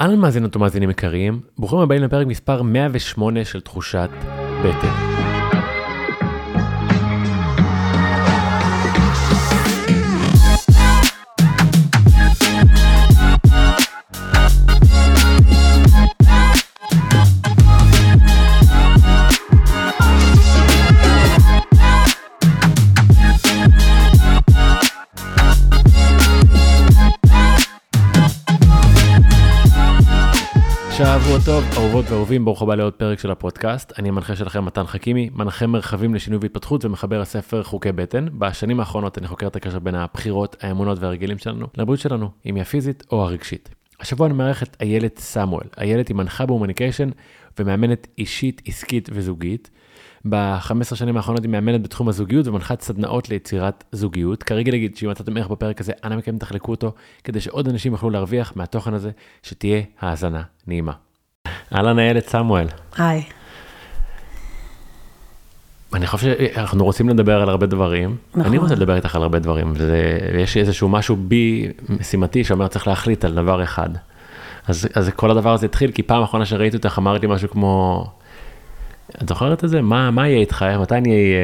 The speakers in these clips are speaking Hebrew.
אהלן מאזינות ומאזינים יקרים, ברוכים הבאים לפרק מספר 108 של תחושת בטן. שבוע טוב, אהובות ואהובים, ברוך הבא לעוד פרק של הפודקאסט. אני המנחה שלכם מתן חכימי, מנחה מרחבים לשינוי והתפתחות ומחבר הספר חוקי בטן. בשנים האחרונות אני חוקר את הקשר בין הבחירות, האמונות וההרגלים שלנו לבריאות שלנו, אם היא הפיזית או הרגשית. השבוע אני מארח את איילת סמואל. איילת היא מנחה בהומניקיישן ומאמנת אישית, עסקית וזוגית. ב-15 שנים האחרונות היא מאמנת בתחום הזוגיות ומנחת סדנאות ליצירת זוגיות. כרגע להגיד שאם מצאתם ערך בפרק הזה, אנא מכם תחלקו אותו, כדי שעוד אנשים יוכלו להרוויח מהתוכן הזה, שתהיה האזנה נעימה. אהלן איילת סמואל. היי. אני חושב שאנחנו רוצים לדבר על הרבה דברים. נכון. אני רוצה לדבר איתך על הרבה דברים, ויש איזשהו משהו בי משימתי שאומר צריך להחליט על דבר אחד. אז, אז כל הדבר הזה התחיל, כי פעם אחרונה שראיתי אותך אמרת לי משהו כמו, את זוכרת את זה? מה, מה יהיה איתך? מתי אני,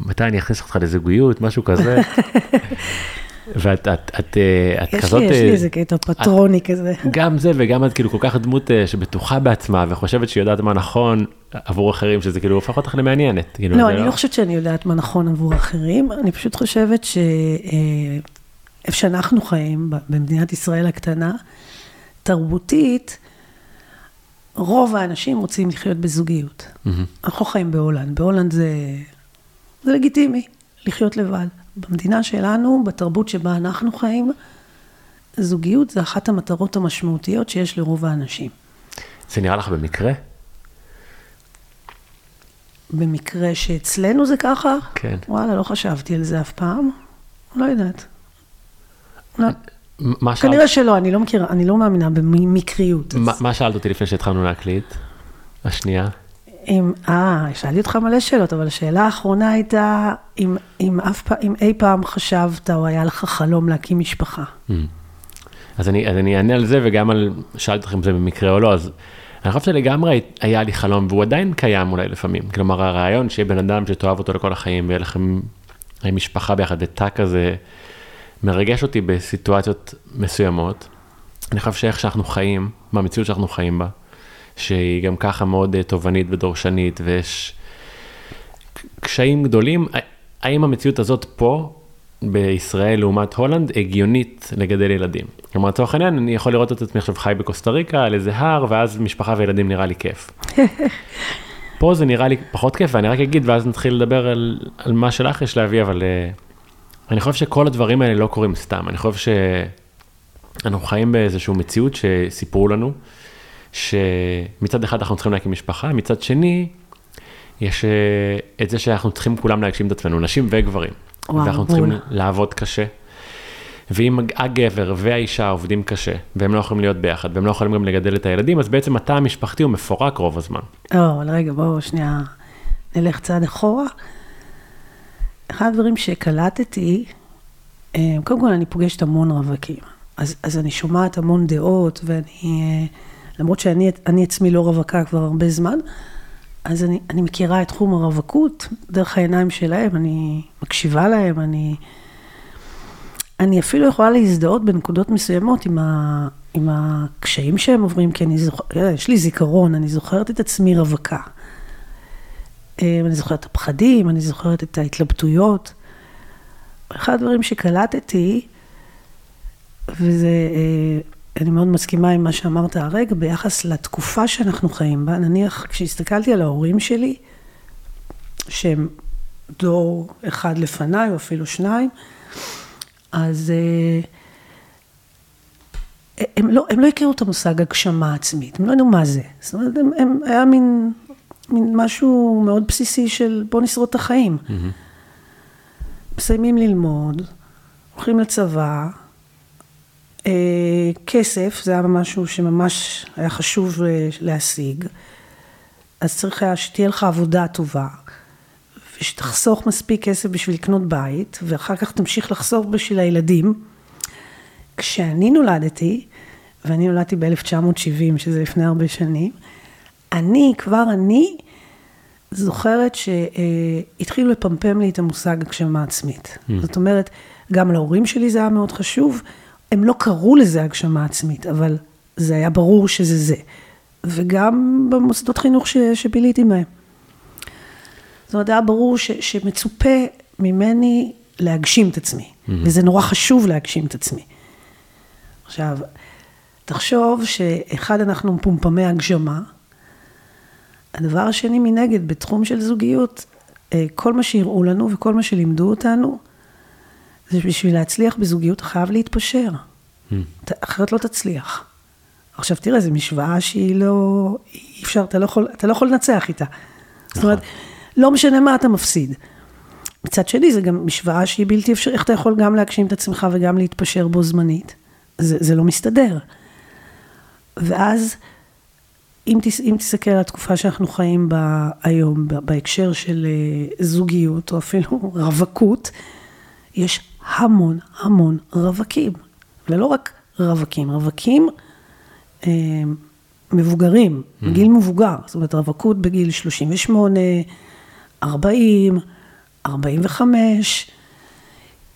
מתי אני אכניס אותך לזוגיות? משהו כזה. ואת את, את, את יש כזאת... לי, יש לי איזה קטע פטרוני כזה. גם זה וגם את כאילו כל כך דמות שבטוחה בעצמה וחושבת שהיא יודעת מה נכון עבור אחרים, שזה כאילו הופך אותך למעניינת. כאילו, לא, אני לא חושבת שאני יודעת מה נכון עבור אחרים, אני פשוט חושבת שאיפה שאנחנו חיים, במדינת ישראל הקטנה, תרבותית, רוב האנשים רוצים לחיות בזוגיות. Mm-hmm. אנחנו חיים בהולנד, בהולנד זה, זה לגיטימי לחיות לבד. במדינה שלנו, בתרבות שבה אנחנו חיים, זוגיות זה אחת המטרות המשמעותיות שיש לרוב האנשים. זה נראה לך במקרה? במקרה שאצלנו זה ככה? כן. וואלה, לא חשבתי על זה אף פעם. לא יודעת. לא. מה שאלת? כנראה שלא, אני לא מכירה, אני לא מאמינה במקריות. מה, מה שאלת אותי לפני שהתחלנו להקליט? השנייה? אה, שאלתי אותך מלא שאלות, אבל השאלה האחרונה הייתה, אם, אם, אף פעם, אם אי פעם חשבת או היה לך חלום להקים משפחה. Mm. אז אני, אז אני אענה על זה וגם על, שאלתי אותך אם זה במקרה או לא, אז אני חושב שלגמרי היה לי חלום, והוא עדיין קיים אולי לפעמים. כלומר, הרעיון שיהיה בן אדם שתאהב אותו לכל החיים, ויהיה לכם משפחה ביחד, ותא כזה, מרגש אותי בסיטואציות מסוימות. אני חושב שאיך שאנחנו חיים, במציאות שאנחנו חיים בה, שהיא גם ככה מאוד תובענית ודורשנית, ויש קשיים גדולים, האם המציאות הזאת פה, בישראל לעומת הולנד, הגיונית לגדל ילדים? כלומר, לצורך העניין, אני יכול לראות את עצמי עכשיו חי בקוסטה ריקה, על איזה הר, ואז משפחה וילדים נראה לי כיף. פה זה נראה לי פחות כיף, ואני רק אגיד, ואז נתחיל לדבר על, על מה שלך יש להביא, אבל uh, אני חושב שכל הדברים האלה לא קורים סתם. אני חושב שאנחנו חיים באיזושהי מציאות שסיפרו לנו, שמצד אחד אנחנו צריכים להקים משפחה, מצד שני, יש uh, את זה שאנחנו צריכים כולם להגשים את עצמנו, נשים וגברים. וואו, ואנחנו צריכים לעבוד קשה. ואם הגבר והאישה עובדים קשה, והם לא יכולים להיות ביחד, והם לא יכולים גם לגדל את הילדים, אז בעצם התא המשפחתי הוא מפורק רוב הזמן. או, אבל רגע, בואו שנייה נלך צעד אחורה. אחד הדברים שקלטתי, קודם כל אני פוגשת המון רווקים, אז, אז אני שומעת המון דעות, ואני, למרות שאני עצמי לא רווקה כבר הרבה זמן, אז אני, אני מכירה את תחום הרווקות דרך העיניים שלהם, אני מקשיבה להם, אני... אני אפילו יכולה להזדהות בנקודות מסוימות עם, ה, עם הקשיים שהם עוברים, כי אני זוכרת, יש לי זיכרון, אני זוכרת את עצמי רווקה. אני זוכרת את הפחדים, אני זוכרת את ההתלבטויות. אחד הדברים שקלטתי, וזה, אני מאוד מסכימה עם מה שאמרת הרגע, ביחס לתקופה שאנחנו חיים בה, נניח כשהסתכלתי על ההורים שלי, שהם דור אחד לפניי, או אפילו שניים, אז הם לא, הם לא הכירו את המושג הגשמה עצמית, הם לא ידעו מה זה. זאת אומרת, הם, הם, היה מין, מין משהו מאוד בסיסי של בוא נשרוד את החיים. Mm-hmm. מסיימים ללמוד, הולכים לצבא, אה, כסף, זה היה משהו שממש היה חשוב להשיג, אז צריך היה שתהיה לך עבודה טובה. ושתחסוך מספיק כסף בשביל לקנות בית, ואחר כך תמשיך לחסוך בשביל הילדים. כשאני נולדתי, ואני נולדתי ב-1970, שזה לפני הרבה שנים, אני, כבר אני, זוכרת שהתחילו לפמפם לי את המושג הגשמה עצמית. Mm. זאת אומרת, גם להורים שלי זה היה מאוד חשוב, הם לא קראו לזה הגשמה עצמית, אבל זה היה ברור שזה זה. וגם במוסדות חינוך ש, שביליתי מהם. זאת אומרת, היה ברור ש, שמצופה ממני להגשים את עצמי, mm-hmm. וזה נורא חשוב להגשים את עצמי. עכשיו, תחשוב שאחד, אנחנו מפומפמי הגשמה, הדבר השני מנגד, בתחום של זוגיות, אה, כל מה שהראו לנו וכל מה שלימדו אותנו, זה בשביל להצליח בזוגיות חייב להתפשר, mm. אחרת לא תצליח. עכשיו תראה, זו משוואה שהיא לא, אי אפשר, אתה לא יכול, אתה לא יכול לנצח איתה. נכון. זאת אומרת, לא משנה מה אתה מפסיד. מצד שני, זו גם משוואה שהיא בלתי אפשרית, איך אתה יכול גם להגשים את עצמך וגם להתפשר בו זמנית? זה, זה לא מסתדר. ואז, אם, תס, אם תסתכל על התקופה שאנחנו חיים בה היום, בהקשר של אה, זוגיות, או אפילו רווקות, יש המון המון רווקים. ולא רק רווקים, רווקים אה, מבוגרים, mm. גיל מבוגר, זאת אומרת רווקות בגיל 38, 40, 45,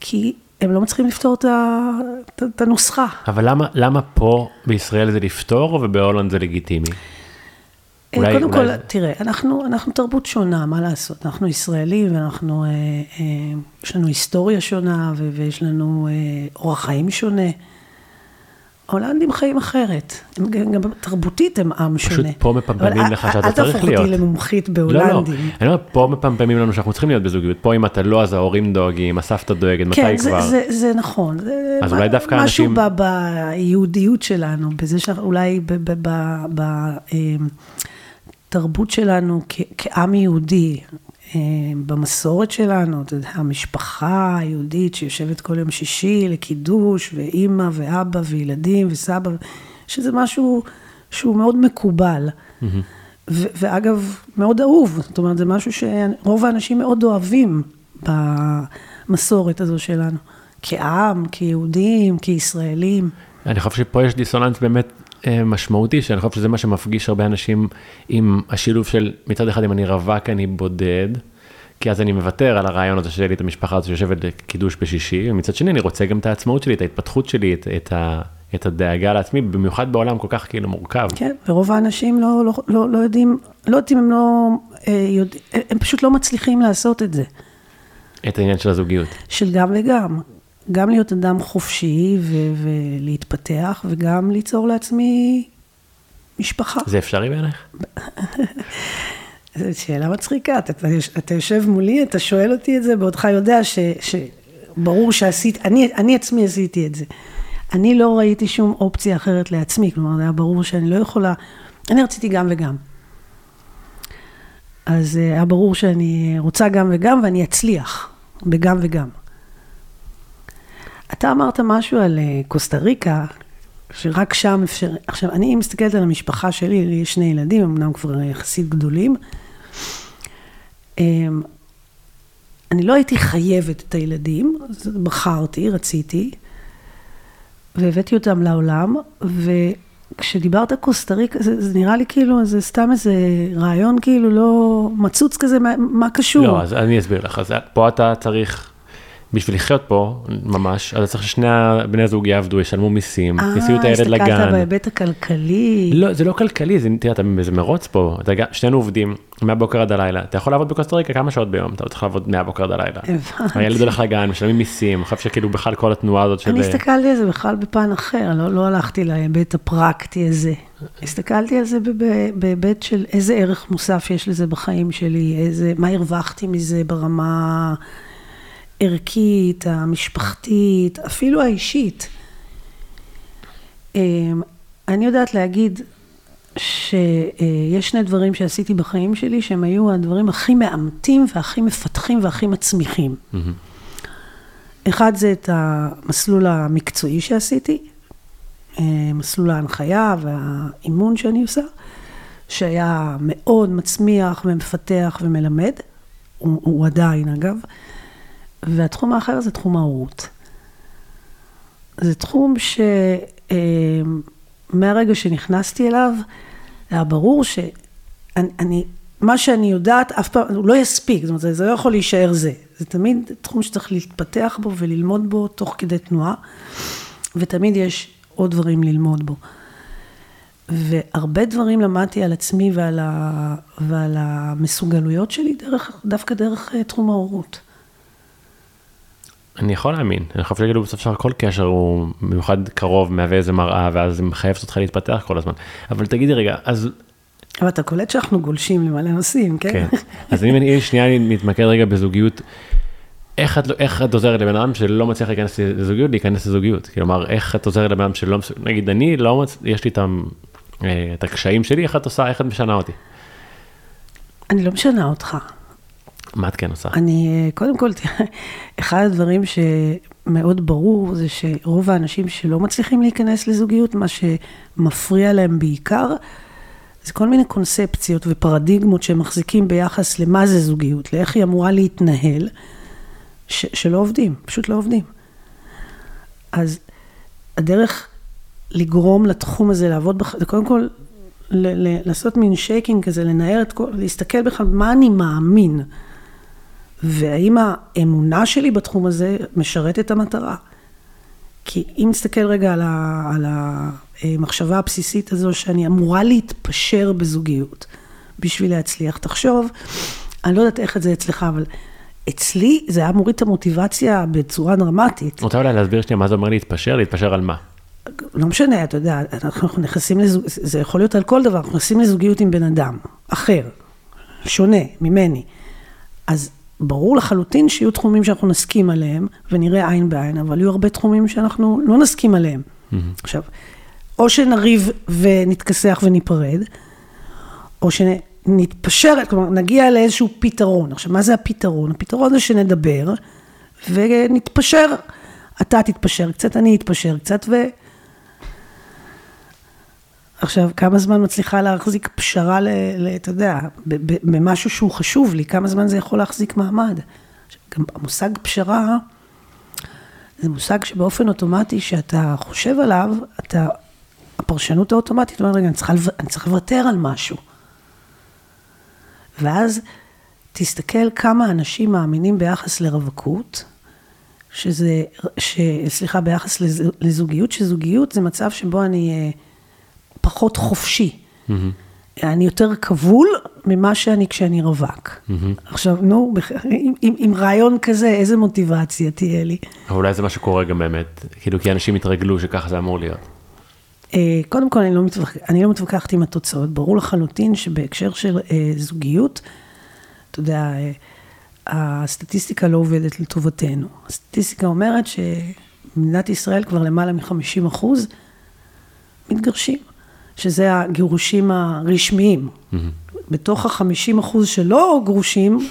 כי הם לא מצליחים לפתור את, את, את הנוסחה. אבל למה, למה פה בישראל זה לפתור ובהולנד זה לגיטימי? אה, אולי, קודם אולי... כל, תראה, אנחנו, אנחנו תרבות שונה, מה לעשות? אנחנו ישראלים ואנחנו, אה, אה, יש לנו היסטוריה שונה ויש לנו אה, אורח חיים שונה. הולנדים חיים אחרת, הם גם תרבותית הם עם פשוט שונה. פשוט פה מפמפמים לך שאתה צריך להיות. אל תהפוך אותי למומחית בהולנדים. לא, לא, אני אומר, פה מפמפמים לנו שאנחנו צריכים להיות בזוגיות, פה אם אתה לא אז ההורים דואגים, הסבתא דואגת, מתי כן, כבר? כן, זה, זה, זה נכון. אז אולי דווקא אנשים... משהו ביהודיות שלנו, בזה שאולי בתרבות שלנו כעם יהודי, אה, במסורת שלנו, אתה יודע, המשפחה היהודית שיושבת כל יום שישי לקידוש, ואימא ואבא וילדים וסבא, שזה משהו שהוא מאוד מקובל. Mm-hmm. ו- ואגב, מאוד אהוב, זאת אומרת, זה משהו שרוב האנשים מאוד אוהבים במסורת הזו שלנו, כעם, כיהודים, כישראלים. אני חושב שפה יש דיסוננס באמת משמעותי, שאני חושב שזה מה שמפגיש הרבה אנשים עם השילוב של מצד אחד אם אני רווק אני בודד, כי אז אני מוותר על הרעיון הזה שיהיה לי את המשפחה הזו שיושבת לקידוש בשישי, ומצד שני אני רוצה גם את העצמאות שלי, את ההתפתחות שלי, את, את, ה, את הדאגה לעצמי, במיוחד בעולם כל כך כאילו מורכב. כן, ורוב האנשים לא, לא, לא, לא יודעים, לא יודעים, הם לא אה, יודעים, הם פשוט לא מצליחים לעשות את זה. את העניין של הזוגיות. של גם וגם. גם להיות אדם חופשי ו- ולהתפתח, וגם ליצור לעצמי משפחה. זה אפשרי בעיניך? זו שאלה מצחיקה, אתה, אתה יושב מולי, אתה שואל אותי את זה, בעודך יודע ש, שברור שעשית, אני, אני עצמי עשיתי את זה. אני לא ראיתי שום אופציה אחרת לעצמי, כלומר, זה היה ברור שאני לא יכולה, אני רציתי גם וגם. אז אה, היה ברור שאני רוצה גם וגם, ואני אצליח בגם וגם. אתה אמרת משהו על אה, קוסטה ריקה, שרק שם אפשר... עכשיו, אני מסתכלת על המשפחה שלי, לי יש שני ילדים, אמנם כבר יחסית גדולים. אמ, אני לא הייתי חייבת את הילדים, בחרתי, רציתי, והבאתי אותם לעולם, וכשדיברת קוסטה ריקה, זה, זה נראה לי כאילו, זה סתם איזה רעיון כאילו לא מצוץ כזה, מה, מה קשור? לא, אז אני אסביר לך, אז פה אתה צריך בשביל לחיות פה ממש, אז צריך ששני בני הזוג יעבדו, ישלמו מיסים, יסיעו את הילד לגן. אה, הסתכלת בהיבט הכלכלי. לא, זה לא כלכלי, זה, תראה, אתה באיזה מרוץ פה, אתה, שנינו עובדים מהבוקר עד הלילה, אתה יכול לעבוד בקוסטה ריקה כמה שעות ביום, אתה צריך לעבוד מהבוקר עד הלילה. הבנתי. הילד הולך לגן, משלמים מיסים, אני חושב שכאילו בכלל כל התנועה הזאת של... אני הסתכלתי על זה בכלל בפן אחר, לא, לא הלכתי להיבט הפרקטי הזה. הסתכלתי על זה בהיבט של איזה ערך מוסף יש לזה בחיים שלי, איזה, מה הרווחתי מזה ברמה... הערכית, המשפחתית, אפילו האישית. אמ, אני יודעת להגיד שיש שני דברים שעשיתי בחיים שלי שהם היו הדברים הכי מאמתים והכי מפתחים והכי מצמיחים. Mm-hmm. אחד זה את המסלול המקצועי שעשיתי, אה, מסלול ההנחיה והאימון שאני עושה, שהיה מאוד מצמיח ומפתח ומלמד, הוא, הוא עדיין אגב. והתחום האחר זה תחום ההורות. זה תחום מהרגע שנכנסתי אליו, היה ברור שאני, אני, מה שאני יודעת, אף פעם, הוא לא יספיק, זאת אומרת, זה לא יכול להישאר זה. זה תמיד תחום שצריך להתפתח בו וללמוד בו תוך כדי תנועה, ותמיד יש עוד דברים ללמוד בו. והרבה דברים למדתי על עצמי ועל, ה, ועל המסוגלויות שלי, דרך, דווקא דרך אה, תחום ההורות. אני יכול להאמין, אני חושב שכאילו בסופו של כל קשר הוא במיוחד קרוב, מהווה איזה מראה, ואז זה מחייב אותך להתפתח כל הזמן. אבל תגידי רגע, אז... אבל אתה קולט שאנחנו גולשים למלא נושאים, כן? כן. אז אם אני שנייה מתמקד רגע בזוגיות, איך את, איך את עוזרת לבן אדם שלא מצליח להיכנס לזוגיות, להיכנס לזוגיות? כלומר, איך את עוזרת לבן אדם שלא, נגיד אני לא מצ... יש לי את, אה, את הקשיים שלי, איך את עושה, איך את משנה אותי? אני לא משנה אותך. מה את כן עושה? אני, קודם כל, אחד הדברים שמאוד ברור זה שרוב האנשים שלא מצליחים להיכנס לזוגיות, מה שמפריע להם בעיקר, זה כל מיני קונספציות ופרדיגמות שהם מחזיקים ביחס למה זה זוגיות, לאיך היא אמורה להתנהל, ש, שלא עובדים, פשוט לא עובדים. אז הדרך לגרום לתחום הזה לעבוד, בח... זה קודם כל ל- ל- לעשות מין שייקינג כזה, לנער את כל, להסתכל בכלל מה אני מאמין. והאם האמונה שלי בתחום הזה משרת את המטרה? כי אם נסתכל רגע על, ה, על המחשבה הבסיסית הזו שאני אמורה להתפשר בזוגיות בשביל להצליח, תחשוב, אני לא יודעת איך את זה אצלך, אבל אצלי זה היה מוריד את המוטיבציה בצורה דרמטית. רוצה אולי להסביר שנייה מה זה אומר להתפשר? להתפשר על מה? לא משנה, אתה יודע, אנחנו נכנסים לזוג... זה יכול להיות על כל דבר, אנחנו נכנסים לזוגיות עם בן אדם אחר, שונה ממני. אז ברור לחלוטין שיהיו תחומים שאנחנו נסכים עליהם, ונראה עין בעין, אבל יהיו הרבה תחומים שאנחנו לא נסכים עליהם. Mm-hmm. עכשיו, או שנריב ונתכסח וניפרד, או שנתפשר, כלומר, נגיע לאיזשהו פתרון. עכשיו, מה זה הפתרון? הפתרון זה שנדבר ונתפשר. אתה תתפשר קצת, אני אתפשר קצת, ו... עכשיו, כמה זמן מצליחה להחזיק פשרה, אתה יודע, במשהו שהוא חשוב לי, כמה זמן זה יכול להחזיק מעמד? גם המושג פשרה, זה מושג שבאופן אוטומטי, שאתה חושב עליו, אתה, הפרשנות האוטומטית אומרת, רגע, אני אני צריך לוותר על משהו. ואז תסתכל כמה אנשים מאמינים ביחס לרווקות, שזה, ש, סליחה, ביחס לזוגיות, שזוגיות זה מצב שבו אני... פחות חופשי. Mm-hmm. אני יותר כבול ממה שאני כשאני רווק. Mm-hmm. עכשיו, נו, עם, עם, עם רעיון כזה, איזה מוטיבציה תהיה לי? אבל אולי זה מה שקורה גם באמת, כאילו, כי אנשים התרגלו שככה זה אמור להיות. אה, קודם כל, אני לא, מתווכח, אני לא מתווכחת עם התוצאות. ברור לחלוטין שבהקשר של אה, זוגיות, אתה יודע, אה, הסטטיסטיקה לא עובדת לטובתנו. הסטטיסטיקה אומרת שמדינת ישראל כבר למעלה מ-50 אחוז מתגרשים. שזה הגירושים הרשמיים. Mm-hmm. בתוך החמישים אחוז שלא גרושים,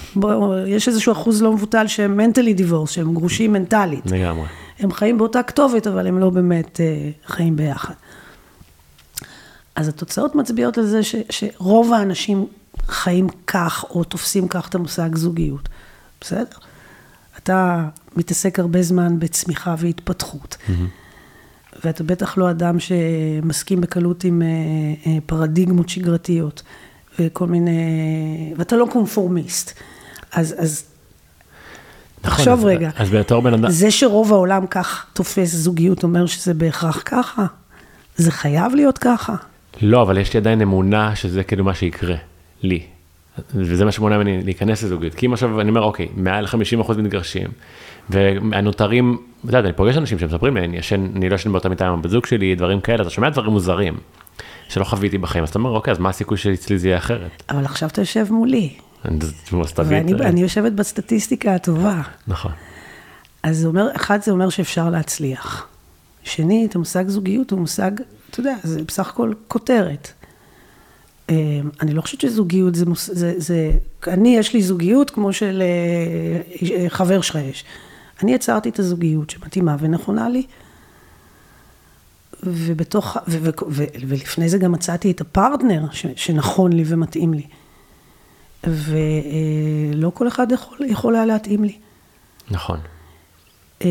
יש איזשהו אחוז לא מבוטל שהם מנטלי דיבורס, שהם גרושים מנטלית. לגמרי. הם חיים באותה כתובת, אבל הם לא באמת uh, חיים ביחד. אז התוצאות מצביעות על זה ש, שרוב האנשים חיים כך, או תופסים כך את המושג זוגיות. בסדר? אתה מתעסק הרבה זמן בצמיחה והתפתחות. Mm-hmm. ואתה בטח לא אדם שמסכים בקלות עם אה, אה, פרדיגמות שגרתיות וכל מיני, ואתה לא קונפורמיסט. אז, אז נכון, תחשוב אז, רגע, אז בתור בן אדם... זה שרוב העולם כך תופס זוגיות אומר שזה בהכרח ככה? זה חייב להיות ככה? לא, אבל יש לי עדיין אמונה שזה כאילו מה שיקרה, לי. וזה מה שמונע ממני להיכנס לזוגיות. כי אם עכשיו אני אומר, אוקיי, מעל 50% מתגרשים, והנותרים, אתה יודע, אני פוגש אנשים שמספרים לי, אני ישן, אני לא ישן באותה מיטה עם הבת זוג שלי, דברים כאלה, אתה שומע דברים מוזרים, שלא חוויתי בחיים, אז אתה אומר, אוקיי, אז מה הסיכוי שאצלי זה יהיה אחרת? אבל עכשיו אתה יושב מולי. ואני יושבת בסטטיסטיקה הטובה. נכון. אז זה אומר, אחד זה אומר שאפשר להצליח. שנית, המושג זוגיות הוא מושג, אתה יודע, זה בסך הכל כותרת. אמ, אני לא חושבת שזוגיות זה, זה, זה, אני יש לי זוגיות כמו של אה, חבר שלך יש. אני יצרתי את הזוגיות שמתאימה ונכונה לי. ובתוך, ו, ו, ו, ולפני זה גם מצאתי את הפרטנר ש, שנכון לי ומתאים לי. ולא כל אחד יכול, יכול היה להתאים לי. נכון. אמ,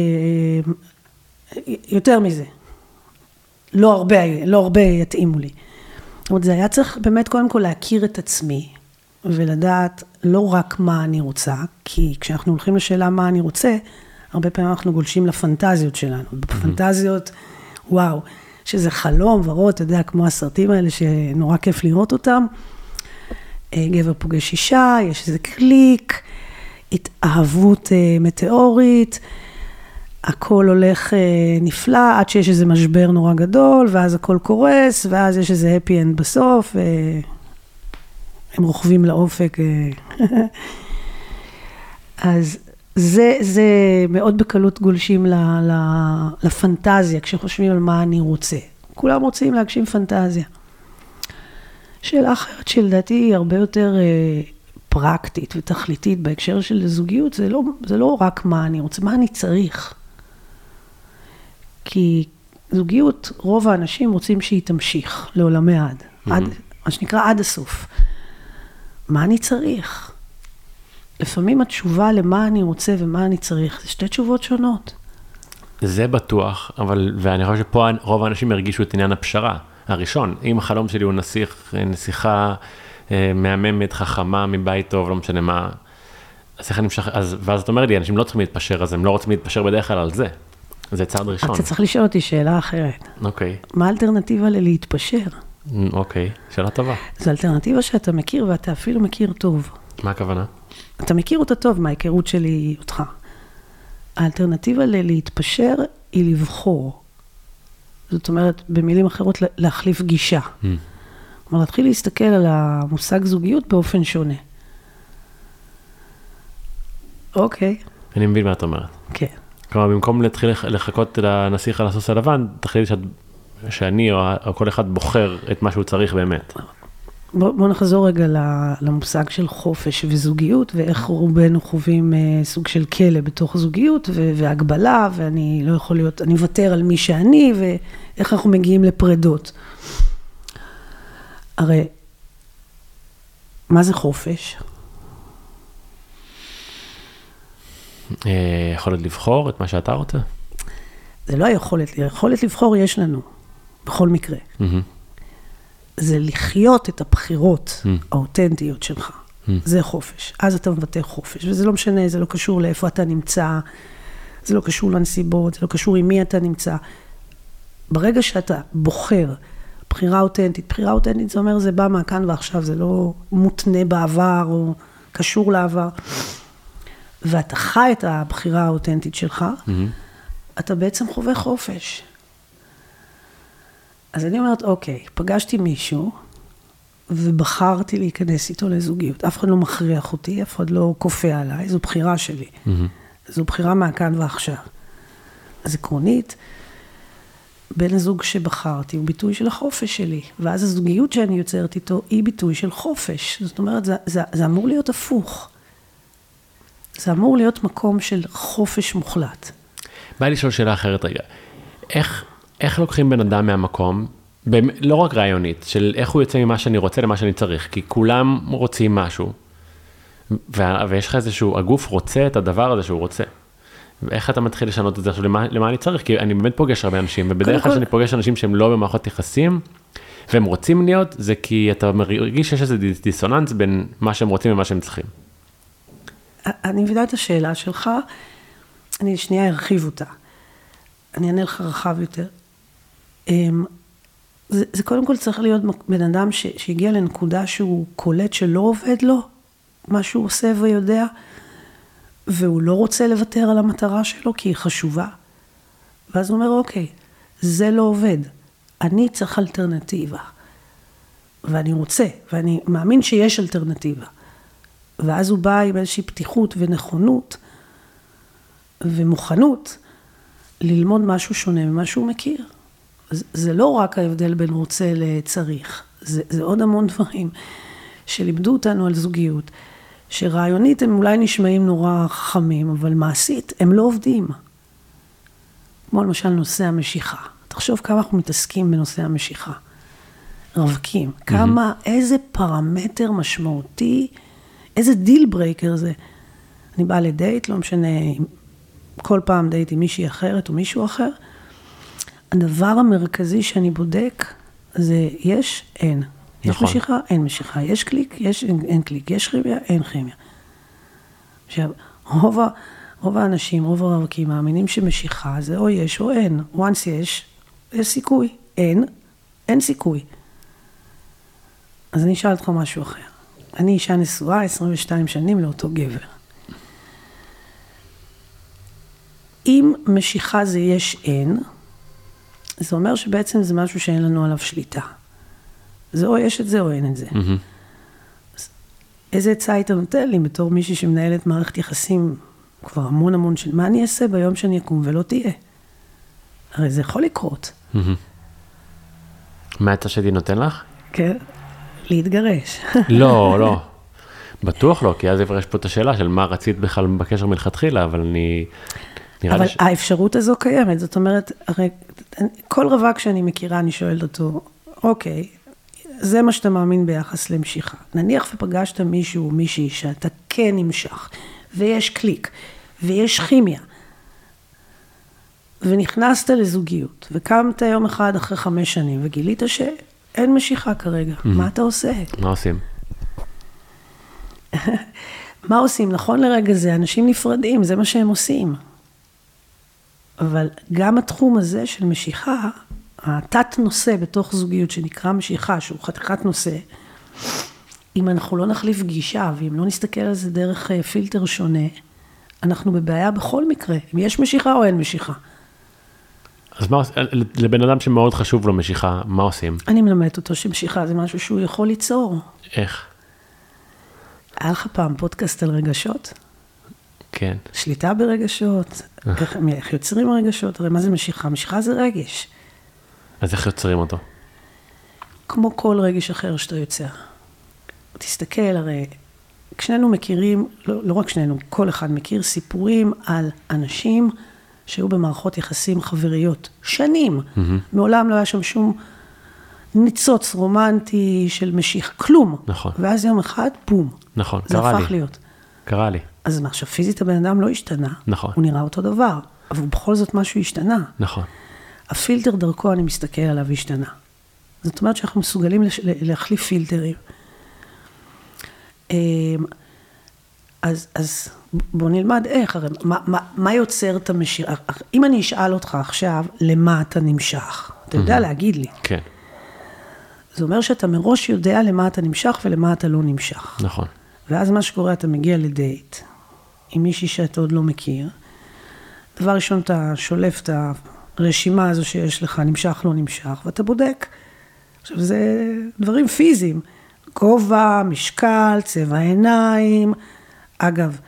יותר מזה, לא הרבה, לא הרבה יתאימו לי. זאת אומרת, זה היה צריך באמת קודם כל להכיר את עצמי, ולדעת לא רק מה אני רוצה, כי כשאנחנו הולכים לשאלה מה אני רוצה, הרבה פעמים אנחנו גולשים לפנטזיות שלנו. בפנטזיות, וואו, שזה חלום ורוד, אתה יודע, כמו הסרטים האלה שנורא כיף לראות אותם. אה, גבר פוגש אישה, יש איזה קליק, התאהבות אה, מטאורית, הכל הולך אה, נפלא, עד שיש איזה משבר נורא גדול, ואז הכל קורס, ואז יש איזה happy end בסוף, הם רוכבים לאופק. אז זה, זה מאוד בקלות גולשים ל, ל, לפנטזיה, כשחושבים על מה אני רוצה. כולם רוצים להגשים פנטזיה. שאלה אחרת שלדעתי היא הרבה יותר אה, פרקטית ותכליתית בהקשר של זוגיות, זה לא, זה לא רק מה אני רוצה, מה אני צריך. כי זוגיות, רוב האנשים רוצים שהיא תמשיך לעולמי עד, mm-hmm. עד, מה שנקרא עד הסוף. מה אני צריך? לפעמים התשובה למה אני רוצה ומה אני צריך, זה שתי תשובות שונות. זה בטוח, אבל, ואני חושב שפה רוב האנשים הרגישו את עניין הפשרה. הראשון, אם החלום שלי הוא נסיך, נסיכה אה, מהממת, חכמה, מבית טוב, לא משנה מה, אז איך אני משחרר, אז, ואז את אומרת לי, אנשים לא צריכים להתפשר, אז הם לא רוצים להתפשר בדרך כלל על זה. זה צעד ראשון. אתה צריך לשאול אותי שאלה אחרת. אוקיי. מה האלטרנטיבה ללהתפשר? אוקיי, שאלה טובה. זו אלטרנטיבה שאתה מכיר ואתה אפילו מכיר טוב. מה הכוונה? אתה מכיר אותה טוב מההיכרות שלי אותך. האלטרנטיבה ללהתפשר היא לבחור. זאת אומרת, במילים אחרות, להחליף גישה. Mm. כלומר, להתחיל להסתכל על המושג זוגיות באופן שונה. אוקיי. אני מבין מה את אומרת. כן. כלומר, במקום להתחיל לחכות לנסיך על הסוס הלבן, תחליטי שאת, שאני או, או כל אחד בוחר את מה שהוא צריך באמת. בוא, בוא נחזור רגע למושג של חופש וזוגיות, ואיך רובנו חווים אה, סוג של כלא בתוך זוגיות, והגבלה, ואני לא יכול להיות, אני מוותר על מי שאני, ואיך אנחנו מגיעים לפרדות. הרי, מה זה חופש? אה, יכולת לבחור את מה שאתה רוצה? זה לא היכולת, היכולת לבחור יש לנו, בכל מקרה. Mm-hmm. זה לחיות את הבחירות mm. האותנטיות שלך. Mm. זה חופש. אז אתה מבטא חופש, וזה לא משנה, זה לא קשור לאיפה אתה נמצא, זה לא קשור לנסיבות, זה לא קשור עם מי אתה נמצא. ברגע שאתה בוחר בחירה אותנטית, בחירה אותנטית זה אומר זה בא מהכאן ועכשיו, זה לא מותנה בעבר או קשור לעבר. ואתה חי את הבחירה האותנטית שלך, mm-hmm. אתה בעצם חווה חופש. אז אני אומרת, אוקיי, פגשתי מישהו, ובחרתי להיכנס איתו לזוגיות. אף אחד לא מכריח אותי, אף אחד לא כופה עליי, זו בחירה שלי. Mm-hmm. זו בחירה מהכאן ועכשיו. אז עקרונית, בן הזוג שבחרתי הוא ביטוי של החופש שלי, ואז הזוגיות שאני יוצרת איתו היא ביטוי של חופש. זאת אומרת, זה, זה, זה אמור להיות הפוך. זה אמור להיות מקום של חופש מוחלט. בא לי לשאול שאלה אחרת רגע. איך, איך לוקחים בן אדם מהמקום, לא רק רעיונית, של איך הוא יוצא ממה שאני רוצה למה שאני צריך, כי כולם רוצים משהו, ויש לך איזשהו, הגוף רוצה את הדבר הזה שהוא רוצה. ואיך אתה מתחיל לשנות את זה עכשיו, למה, למה אני צריך? כי אני באמת פוגש הרבה אנשים, ובדרך כלל כשאני פוגש אנשים שהם לא במערכות יחסים, והם רוצים להיות, זה כי אתה מרגיש שיש איזה דיסוננס בין מה שהם רוצים ומה שהם צריכים. אני מבינה את השאלה שלך, אני שנייה ארחיב אותה. אני אענה לך רחב יותר. אמ, זה, זה קודם כל צריך להיות בן אדם ש, שהגיע לנקודה שהוא קולט שלא עובד לו, מה שהוא עושה ויודע, והוא לא רוצה לוותר על המטרה שלו כי היא חשובה. ואז הוא אומר, אוקיי, זה לא עובד, אני צריך אלטרנטיבה. ואני רוצה, ואני מאמין שיש אלטרנטיבה. ואז הוא בא עם איזושהי פתיחות ונכונות ומוכנות ללמוד משהו שונה ממה שהוא מכיר. זה לא רק ההבדל בין רוצה לצריך, זה, זה עוד המון דברים שלימדו אותנו על זוגיות, שרעיונית הם אולי נשמעים נורא חכמים, אבל מעשית הם לא עובדים. כמו למשל נושא המשיכה. תחשוב כמה אנחנו מתעסקים בנושא המשיכה. רווקים, כמה, mm-hmm. איזה פרמטר משמעותי, איזה deal breaker זה. אני באה לדייט, לא משנה, כל פעם דייט עם מישהי אחרת או מישהו אחר, הדבר המרכזי שאני בודק זה יש, אין. יש נכון. משיכה, אין משיכה. יש קליק, יש, אין, אין קליק. יש כימיה, אין כימיה. עכשיו, רוב, ה- רוב האנשים, רוב הרווקים מאמינים שמשיכה זה או יש או אין. once יש, יש סיכוי. אין, אין סיכוי. אז אני אשאל אותך משהו אחר. אני אישה נשואה 22 שנים לאותו גבר. אם משיכה זה יש אין, זה אומר שבעצם זה משהו שאין לנו עליו שליטה. זה או יש את זה או אין את זה. מהמם. איזה עצה היית נותן לי בתור מישהי שמנהלת מערכת יחסים כבר המון המון שנים? מה אני אעשה ביום שאני אקום ולא תהיה? הרי זה יכול לקרות, מהמם. מה העצה שהייתי נותן לך? כן? להתגרש. לא, לא. בטוח לא, כי אז יש פה את השאלה של מה רצית בכלל בקשר מלכתחילה, אבל אני... אבל ש... האפשרות הזו קיימת, זאת אומרת, הרי כל רווק שאני מכירה, אני שואלת אותו, אוקיי, זה מה שאתה מאמין ביחס למשיכה. נניח ופגשת מישהו או מישהי שאתה כן נמשך, ויש קליק, ויש כימיה, ונכנסת לזוגיות, וקמת יום אחד אחרי חמש שנים, וגילית שאין משיכה כרגע, מה אתה עושה? מה עושים? מה עושים? נכון לרגע זה, אנשים נפרדים, זה מה שהם עושים. אבל גם התחום הזה של משיכה, התת נושא בתוך זוגיות שנקרא משיכה, שהוא חתיכת נושא, אם אנחנו לא נחליף גישה ואם לא נסתכל על זה דרך אה, פילטר שונה, אנחנו בבעיה בכל מקרה, אם יש משיכה או אין משיכה. אז מה עושים? לבן אדם שמאוד חשוב לו משיכה, מה עושים? אני מלמדת אותו שמשיכה זה משהו שהוא יכול ליצור. איך? היה לך פעם פודקאסט על רגשות? כן. שליטה ברגשות, איך, איך יוצרים רגשות, הרי מה זה משיכה? משיכה זה רגש. אז איך יוצרים אותו? כמו כל רגש אחר שאתה יוצר. תסתכל, הרי שנינו מכירים, לא, לא רק שנינו, כל אחד מכיר סיפורים על אנשים שהיו במערכות יחסים חבריות שנים. Mm-hmm. מעולם לא היה שם שום ניצוץ רומנטי של משיך, כלום. נכון. ואז יום אחד, בום. נכון, זה קרה לי. הפך להיות. קרה לי. אז מה, עכשיו פיזית הבן אדם לא השתנה. נכון. הוא נראה אותו דבר, אבל בכל זאת משהו השתנה. נכון. הפילטר דרכו אני מסתכל עליו השתנה. זאת אומרת שאנחנו מסוגלים לש- להחליף פילטרים. אמ, אז, אז בוא נלמד איך, הרי מה, מה, מה יוצר את המשיכה? אם אני אשאל אותך עכשיו, למה אתה נמשך? אתה יודע להגיד לי. כן, זה אומר שאתה מראש יודע למה אתה נמשך ולמה אתה לא נמשך. נכון. ואז מה שקורה, אתה מגיע לדייט עם מישהי שאתה עוד לא מכיר. דבר ראשון, אתה שולף את הרשימה הזו שיש לך, נמשך, לא נמשך, ואתה בודק. עכשיו, זה דברים פיזיים. גובה, משקל, צבע עיניים. אגב,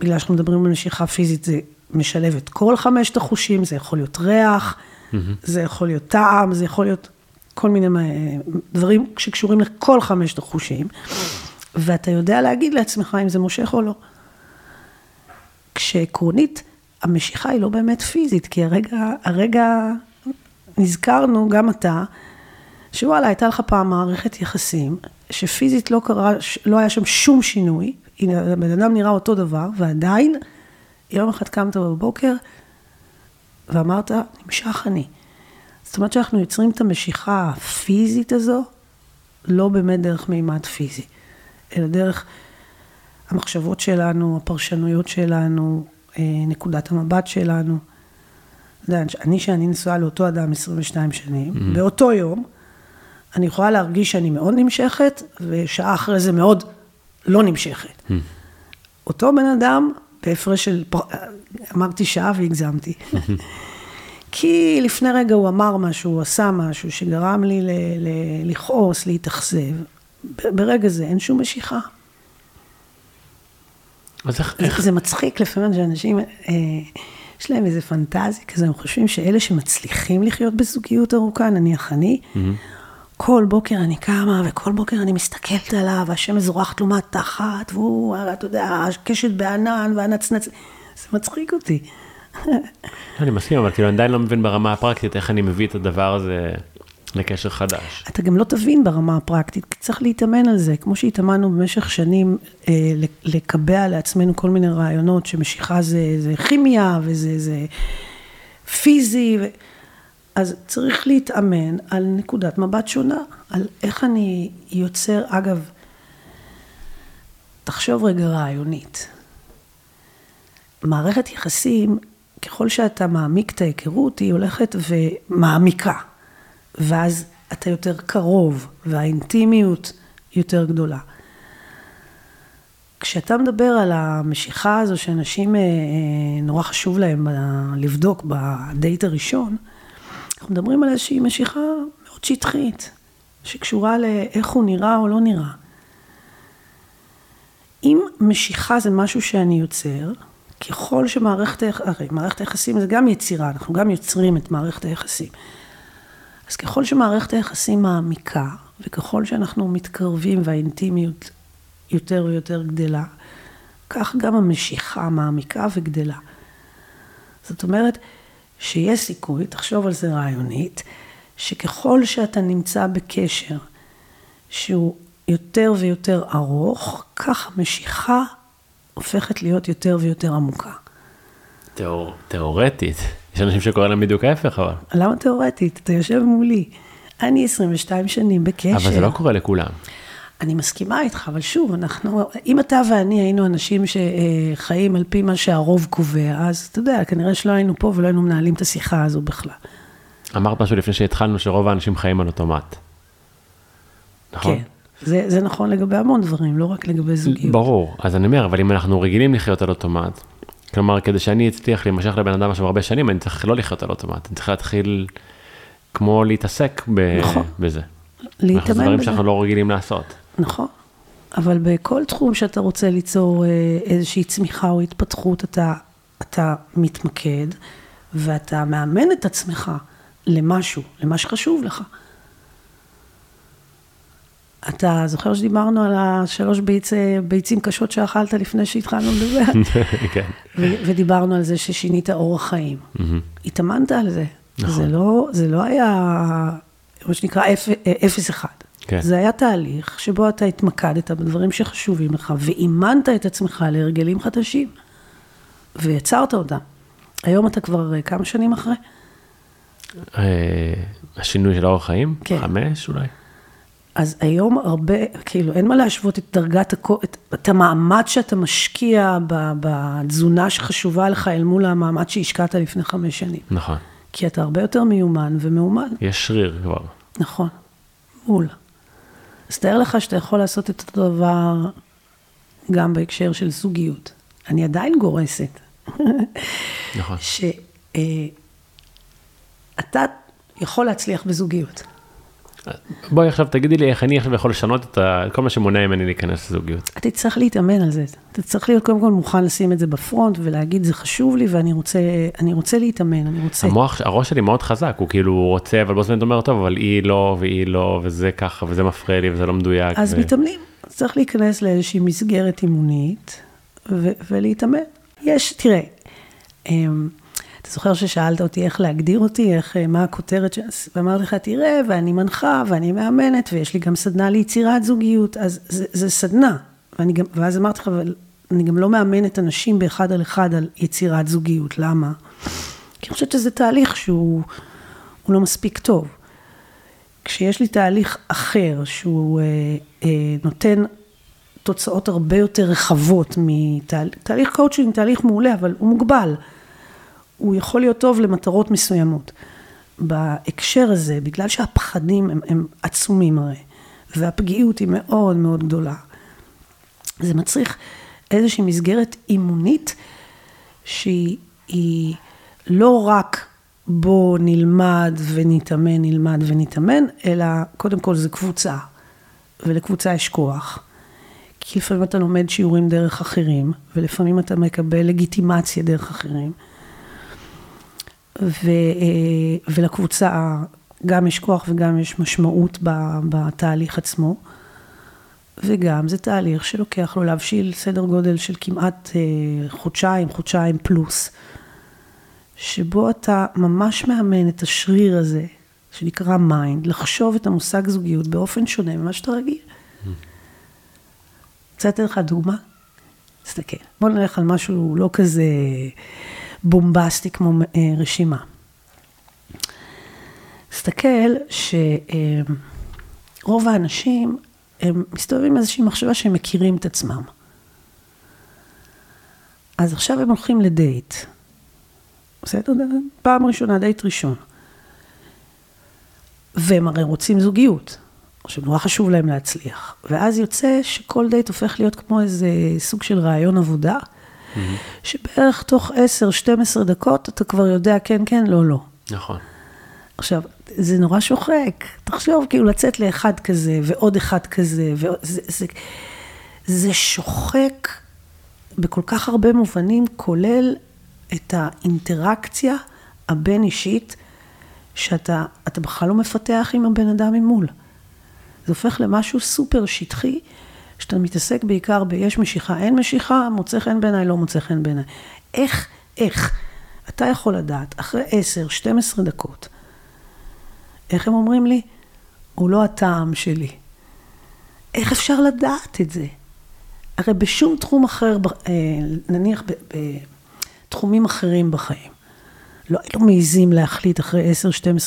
בגלל שאנחנו מדברים על משיכה פיזית, זה משלב את כל חמשת החושים, זה יכול להיות ריח, זה יכול להיות טעם, זה יכול להיות כל מיני אה, דברים שקשורים לכל חמשת החושים. ואתה יודע להגיד לעצמך אם זה מושך או לא. כשעקרונית, המשיכה היא לא באמת פיזית, כי הרגע, הרגע נזכרנו, גם אתה, שוואלה, הייתה לך פעם מערכת יחסים, שפיזית לא קרה, לא היה שם שום שינוי, הבן אדם נראה אותו דבר, ועדיין, יום אחד קמת בבוקר, ואמרת, נמשך אני. זאת אומרת שאנחנו יוצרים את המשיכה הפיזית הזו, לא באמת דרך מימד פיזי, אלא דרך המחשבות שלנו, הפרשנויות שלנו, אה, נקודת המבט שלנו. אני, שאני נשואה לאותו אדם 22 שנים, mm-hmm. באותו יום, אני יכולה להרגיש שאני מאוד נמשכת, ושעה אחרי זה מאוד לא נמשכת. Mm-hmm. אותו בן אדם, בהפרש של, אמרתי שעה והגזמתי. כי לפני רגע הוא אמר משהו, הוא עשה משהו שגרם לי ל- ל- לכעוס, להתאכזב. ברגע זה אין שום משיכה. אז איך, זה, איך, זה מצחיק לפעמים שאנשים, אה, יש להם איזה פנטזיה כזה, הם חושבים שאלה שמצליחים לחיות בזוגיות ארוכה, נניח אני, mm-hmm. כל בוקר אני קמה, וכל בוקר אני מסתכלת עליו, והשמש זורחת לו מהתחת, והוא, אתה יודע, הקשת בענן, והנצנץ, זה מצחיק אותי. אני מסכים, אבל כאילו אני עדיין לא מבין ברמה הפרקטית איך אני מביא את הדבר הזה לקשר חדש. אתה גם לא תבין ברמה הפרקטית, כי צריך להתאמן על זה, כמו שהתאמנו במשך שנים אה, לקבע לעצמנו כל מיני רעיונות, שמשיכה זה, זה כימיה, וזה זה פיזי, ו... אז צריך להתאמן על נקודת מבט שונה, על איך אני יוצר, אגב, תחשוב רגע רעיונית. מערכת יחסים, ככל שאתה מעמיק את ההיכרות, היא הולכת ומעמיקה. ואז אתה יותר קרוב, והאינטימיות יותר גדולה. כשאתה מדבר על המשיכה הזו שאנשים אה, אה, נורא חשוב להם לבדוק בדייט הראשון, אנחנו מדברים על איזושהי משיכה מאוד שטחית, שקשורה לאיך הוא נראה או לא נראה. אם משיכה זה משהו שאני יוצר, ככל שמערכת, הרי מערכת היחסים זה גם יצירה, אנחנו גם יוצרים את מערכת היחסים. אז ככל שמערכת היחסים מעמיקה, וככל שאנחנו מתקרבים והאינטימיות יותר ויותר גדלה, כך גם המשיכה מעמיקה וגדלה. זאת אומרת, שיש סיכוי, תחשוב על זה רעיונית, שככל שאתה נמצא בקשר שהוא יותר ויותר ארוך, כך המשיכה הופכת להיות יותר ויותר עמוקה. תיאור, תיאורטית, יש אנשים שקוראים להם בדיוק ההפך אבל. למה תיאורטית? אתה יושב מולי. אני 22 שנים בקשר. אבל זה לא קורה לכולם. אני מסכימה איתך, אבל שוב, אנחנו, אם אתה ואני היינו אנשים שחיים על פי מה שהרוב קובע, אז אתה יודע, כנראה שלא היינו פה ולא היינו מנהלים את השיחה הזו בכלל. אמרת משהו לפני שהתחלנו, שרוב האנשים חיים על אוטומט. נכון? כן, זה, זה נכון לגבי המון דברים, לא רק לגבי זוגיות. ברור, אז אני אומר, אבל אם אנחנו רגילים לחיות על אוטומט, כלומר, כדי שאני אצליח להימשך לבן אדם עכשיו הרבה שנים, אני צריך לא לחיות על אוטומט, אני צריך להתחיל כמו להתעסק ב- נכון. בזה. להתאמן זה דברים בזה. שאנחנו לא רגילים לעשות. נכון, אבל בכל תחום שאתה רוצה ליצור אה, איזושהי צמיחה או התפתחות, אתה, אתה מתמקד ואתה מאמן את עצמך למשהו, למה שחשוב לך. אתה זוכר שדיברנו על השלוש ביצ, ביצים קשות שאכלת לפני שהתחלנו לדבר? כן. ו- ודיברנו על זה ששינית אורח חיים. התאמנת על זה. נכון. זה לא, זה לא היה, מה שנקרא, אפ, אפס אחד. כן. זה היה תהליך שבו אתה התמקדת בדברים שחשובים לך, ואימנת את עצמך להרגלים חדשים, ויצרת אותם. היום אתה כבר אה, כמה שנים אחרי? אה, השינוי של אורח חיים? כן. חמש אולי? אז היום הרבה, כאילו, אין מה להשוות את דרגת, הכו- את, את המאמץ שאתה משקיע בתזונה שחשובה לך אל מול המאמץ שהשקעת לפני חמש שנים. נכון. כי אתה הרבה יותר מיומן ומאומן. יש שריר כבר. נכון, מעול. אז תאר לך שאתה יכול לעשות את אותו דבר גם בהקשר של זוגיות. אני עדיין גורסת. נכון. שאתה יכול להצליח בזוגיות. בואי עכשיו תגידי לי איך אני עכשיו יכול לשנות את כל מה שמונע ממני להיכנס לזוגיות. אתה תצטרך להתאמן על זה. אתה צריך להיות קודם כל מוכן לשים את זה בפרונט ולהגיד, זה חשוב לי ואני רוצה, אני רוצה להתאמן, אני רוצה. המוח, הראש שלי מאוד חזק, הוא כאילו רוצה, אבל בו זמנית אומר, טוב, אבל היא לא, והיא לא, וזה ככה, וזה מפריע לי, וזה לא מדויק. אז ו... מתאמנים. צריך להיכנס לאיזושהי מסגרת אימונית ו- ולהתאמן. יש, תראה, אמ, אתה זוכר ששאלת אותי איך להגדיר אותי, איך, אה, מה הכותרת, ש... ואמרתי לך, תראה, ואני מנחה, ואני מאמנת, ויש לי גם סדנה ליצירת זוגיות, אז זה, זה סדנה. ואני גם, ואז אמרתי לך, אבל אני גם לא מאמנת אנשים באחד על אחד על יצירת זוגיות, למה? כי אני חושבת שזה תהליך שהוא הוא לא מספיק טוב. כשיש לי תהליך אחר, שהוא אה, אה, נותן תוצאות הרבה יותר רחבות מתהליך קואוצ'ינג, תהליך מעולה, אבל הוא מוגבל. הוא יכול להיות טוב למטרות מסוימות. בהקשר הזה, בגלל שהפחדים הם, הם עצומים הרי, והפגיעות היא מאוד מאוד גדולה, זה מצריך איזושהי מסגרת אימונית שהיא היא לא רק בוא נלמד ונתאמן, נלמד ונתאמן, אלא קודם כל זה קבוצה, ולקבוצה יש כוח. כי לפעמים אתה לומד שיעורים דרך אחרים, ולפעמים אתה מקבל לגיטימציה דרך אחרים. ו, ולקבוצה גם יש כוח וגם יש משמעות בתהליך עצמו. וגם זה תהליך שלוקח לו להבשיל סדר גודל של כמעט חודשיים, חודשיים פלוס, שבו אתה ממש מאמן את השריר הזה, שנקרא mind, לחשוב את המושג זוגיות באופן שונה ממה שאתה רגיל. רוצה לתת לך דוגמה? תסתכל, בוא נלך על משהו לא כזה בומבסטי כמו אה, רשימה. תסתכל שרוב האנשים, הם מסתובבים עם איזושהי מחשבה שהם מכירים את עצמם. אז עכשיו הם הולכים לדייט. בסדר? פעם ראשונה, דייט ראשון. והם הרי רוצים זוגיות. עכשיו, נורא חשוב להם להצליח. ואז יוצא שכל דייט הופך להיות כמו איזה סוג של רעיון עבודה, mm-hmm. שבערך תוך 10-12 דקות אתה כבר יודע כן, כן, לא, לא. נכון. עכשיו, זה נורא שוחק. תחשוב, כאילו, לצאת לאחד כזה, ועוד אחד כזה, וזה, זה, זה שוחק בכל כך הרבה מובנים, כולל את האינטראקציה הבין-אישית, שאתה בכלל לא מפתח עם הבן אדם ממול. זה הופך למשהו סופר שטחי, שאתה מתעסק בעיקר ביש משיכה, אין משיכה, מוצא חן בעיניי, לא מוצא חן בעיניי. איך, איך, אתה יכול לדעת, אחרי 10-12 דקות, איך הם אומרים לי? הוא לא הטעם שלי. איך אפשר לדעת את זה? הרי בשום תחום אחר, אה, נניח בתחומים אחרים בחיים, לא היו מעיזים להחליט אחרי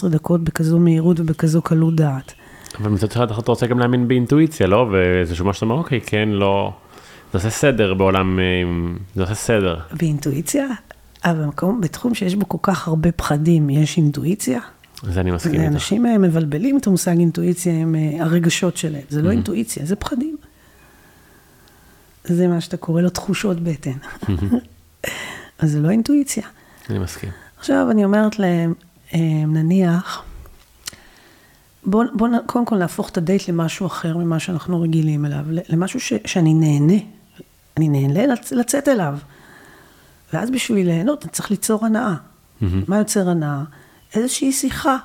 10-12 דקות בכזו מהירות ובכזו קלות דעת. אבל מצד אחד אתה רוצה גם להאמין באינטואיציה, לא? וזה שומע שאתה אומר, אוקיי, כן, לא... זה עושה סדר בעולם, אה, זה עושה סדר. באינטואיציה? אבל במקום, בתחום שיש בו כל כך הרבה פחדים, יש אינטואיציה? זה אני מסכים איתך. אנשים אה, מבלבלים את המושג אינטואיציה עם הרגשות שלהם. זה לא mm-hmm. אינטואיציה, זה פחדים. זה מה שאתה קורא לו תחושות בטן. אז זה לא אינטואיציה. אני מסכים. עכשיו אני אומרת להם, אה, נניח, בואו בוא קודם כל נהפוך את הדייט למשהו אחר ממה שאנחנו רגילים אליו, למשהו ש, שאני נהנה, אני נהנה לצ, לצאת אליו. ואז בשביל ליהנות אני צריך ליצור הנאה. Mm-hmm. מה יוצר הנאה? איזושהי שיחה.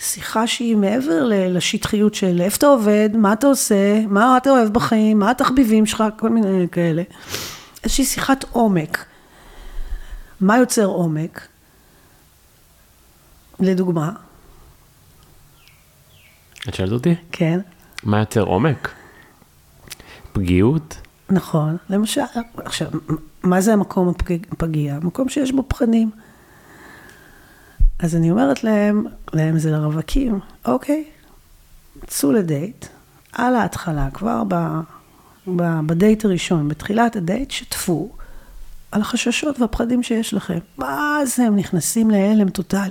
שיחה שהיא מעבר לשטחיות של איפה אתה עובד, מה אתה עושה, מה אתה אוהב בחיים, מה התחביבים שלך, כל מיני כאלה. איזושהי שיחת עומק. מה יוצר עומק? לדוגמה. את שואלת אותי? כן. מה יוצר עומק? פגיעות? נכון, למשל, עכשיו, מה זה המקום הפגיע? מקום שיש בו פחדים. אז אני אומרת להם, להם זה לרווקים, אוקיי, צאו לדייט, על ההתחלה, כבר ב, ב, בדייט הראשון, בתחילת הדייט, שתפו על החששות והפחדים שיש לכם. מה זה, הם נכנסים להלם טוטאלי.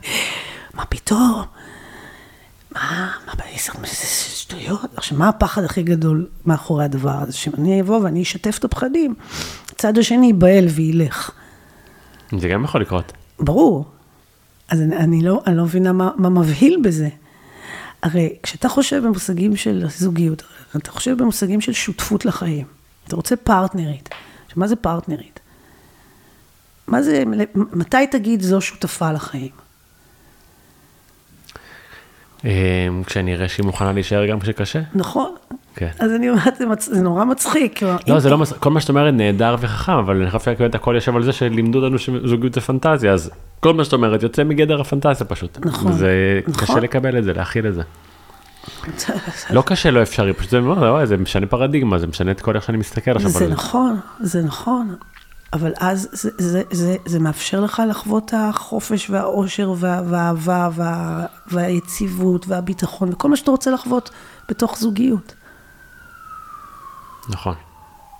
מה פתאום? מה, מה, זה שטויות. עכשיו, מה הפחד הכי גדול מאחורי הדבר הזה? שאני אבוא ואני אשתף את הפחדים, הצד השני ייבהל וילך. זה גם יכול לקרות. ברור. אז אני, אני, לא, אני לא מבינה מה, מה מבהיל בזה. הרי כשאתה חושב במושגים של זוגיות, אתה חושב במושגים של שותפות לחיים. אתה רוצה פרטנרית. עכשיו, מה זה פרטנרית? מה זה, מתי תגיד זו שותפה לחיים? אמ, כשאני אראה שהיא מוכנה להישאר גם כשקשה. נכון. כן. אז אני אומרת, זה נורא מצחיק. לא, זה לא מצחיק, כל מה שאת אומרת נהדר וחכם, אבל אני חושב שבאמת הכל יושב על זה שלימדו אותנו שזוגיות זה פנטזיה, אז כל מה שאת אומרת יוצא מגדר הפנטזיה פשוט. נכון. זה קשה נכון. לקבל את זה, להכיל את זה. לא קשה, לא אפשרי, פשוט זה משנה פרדיגמה, זה משנה את כל איך שאני מסתכל עכשיו. זה נכון, זה נכון. אבל אז זה, זה, זה, זה מאפשר לך לחוות את החופש והאושר וה, והאהבה וה, והיציבות והביטחון וכל מה שאתה רוצה לחוות בתוך זוגיות. נכון.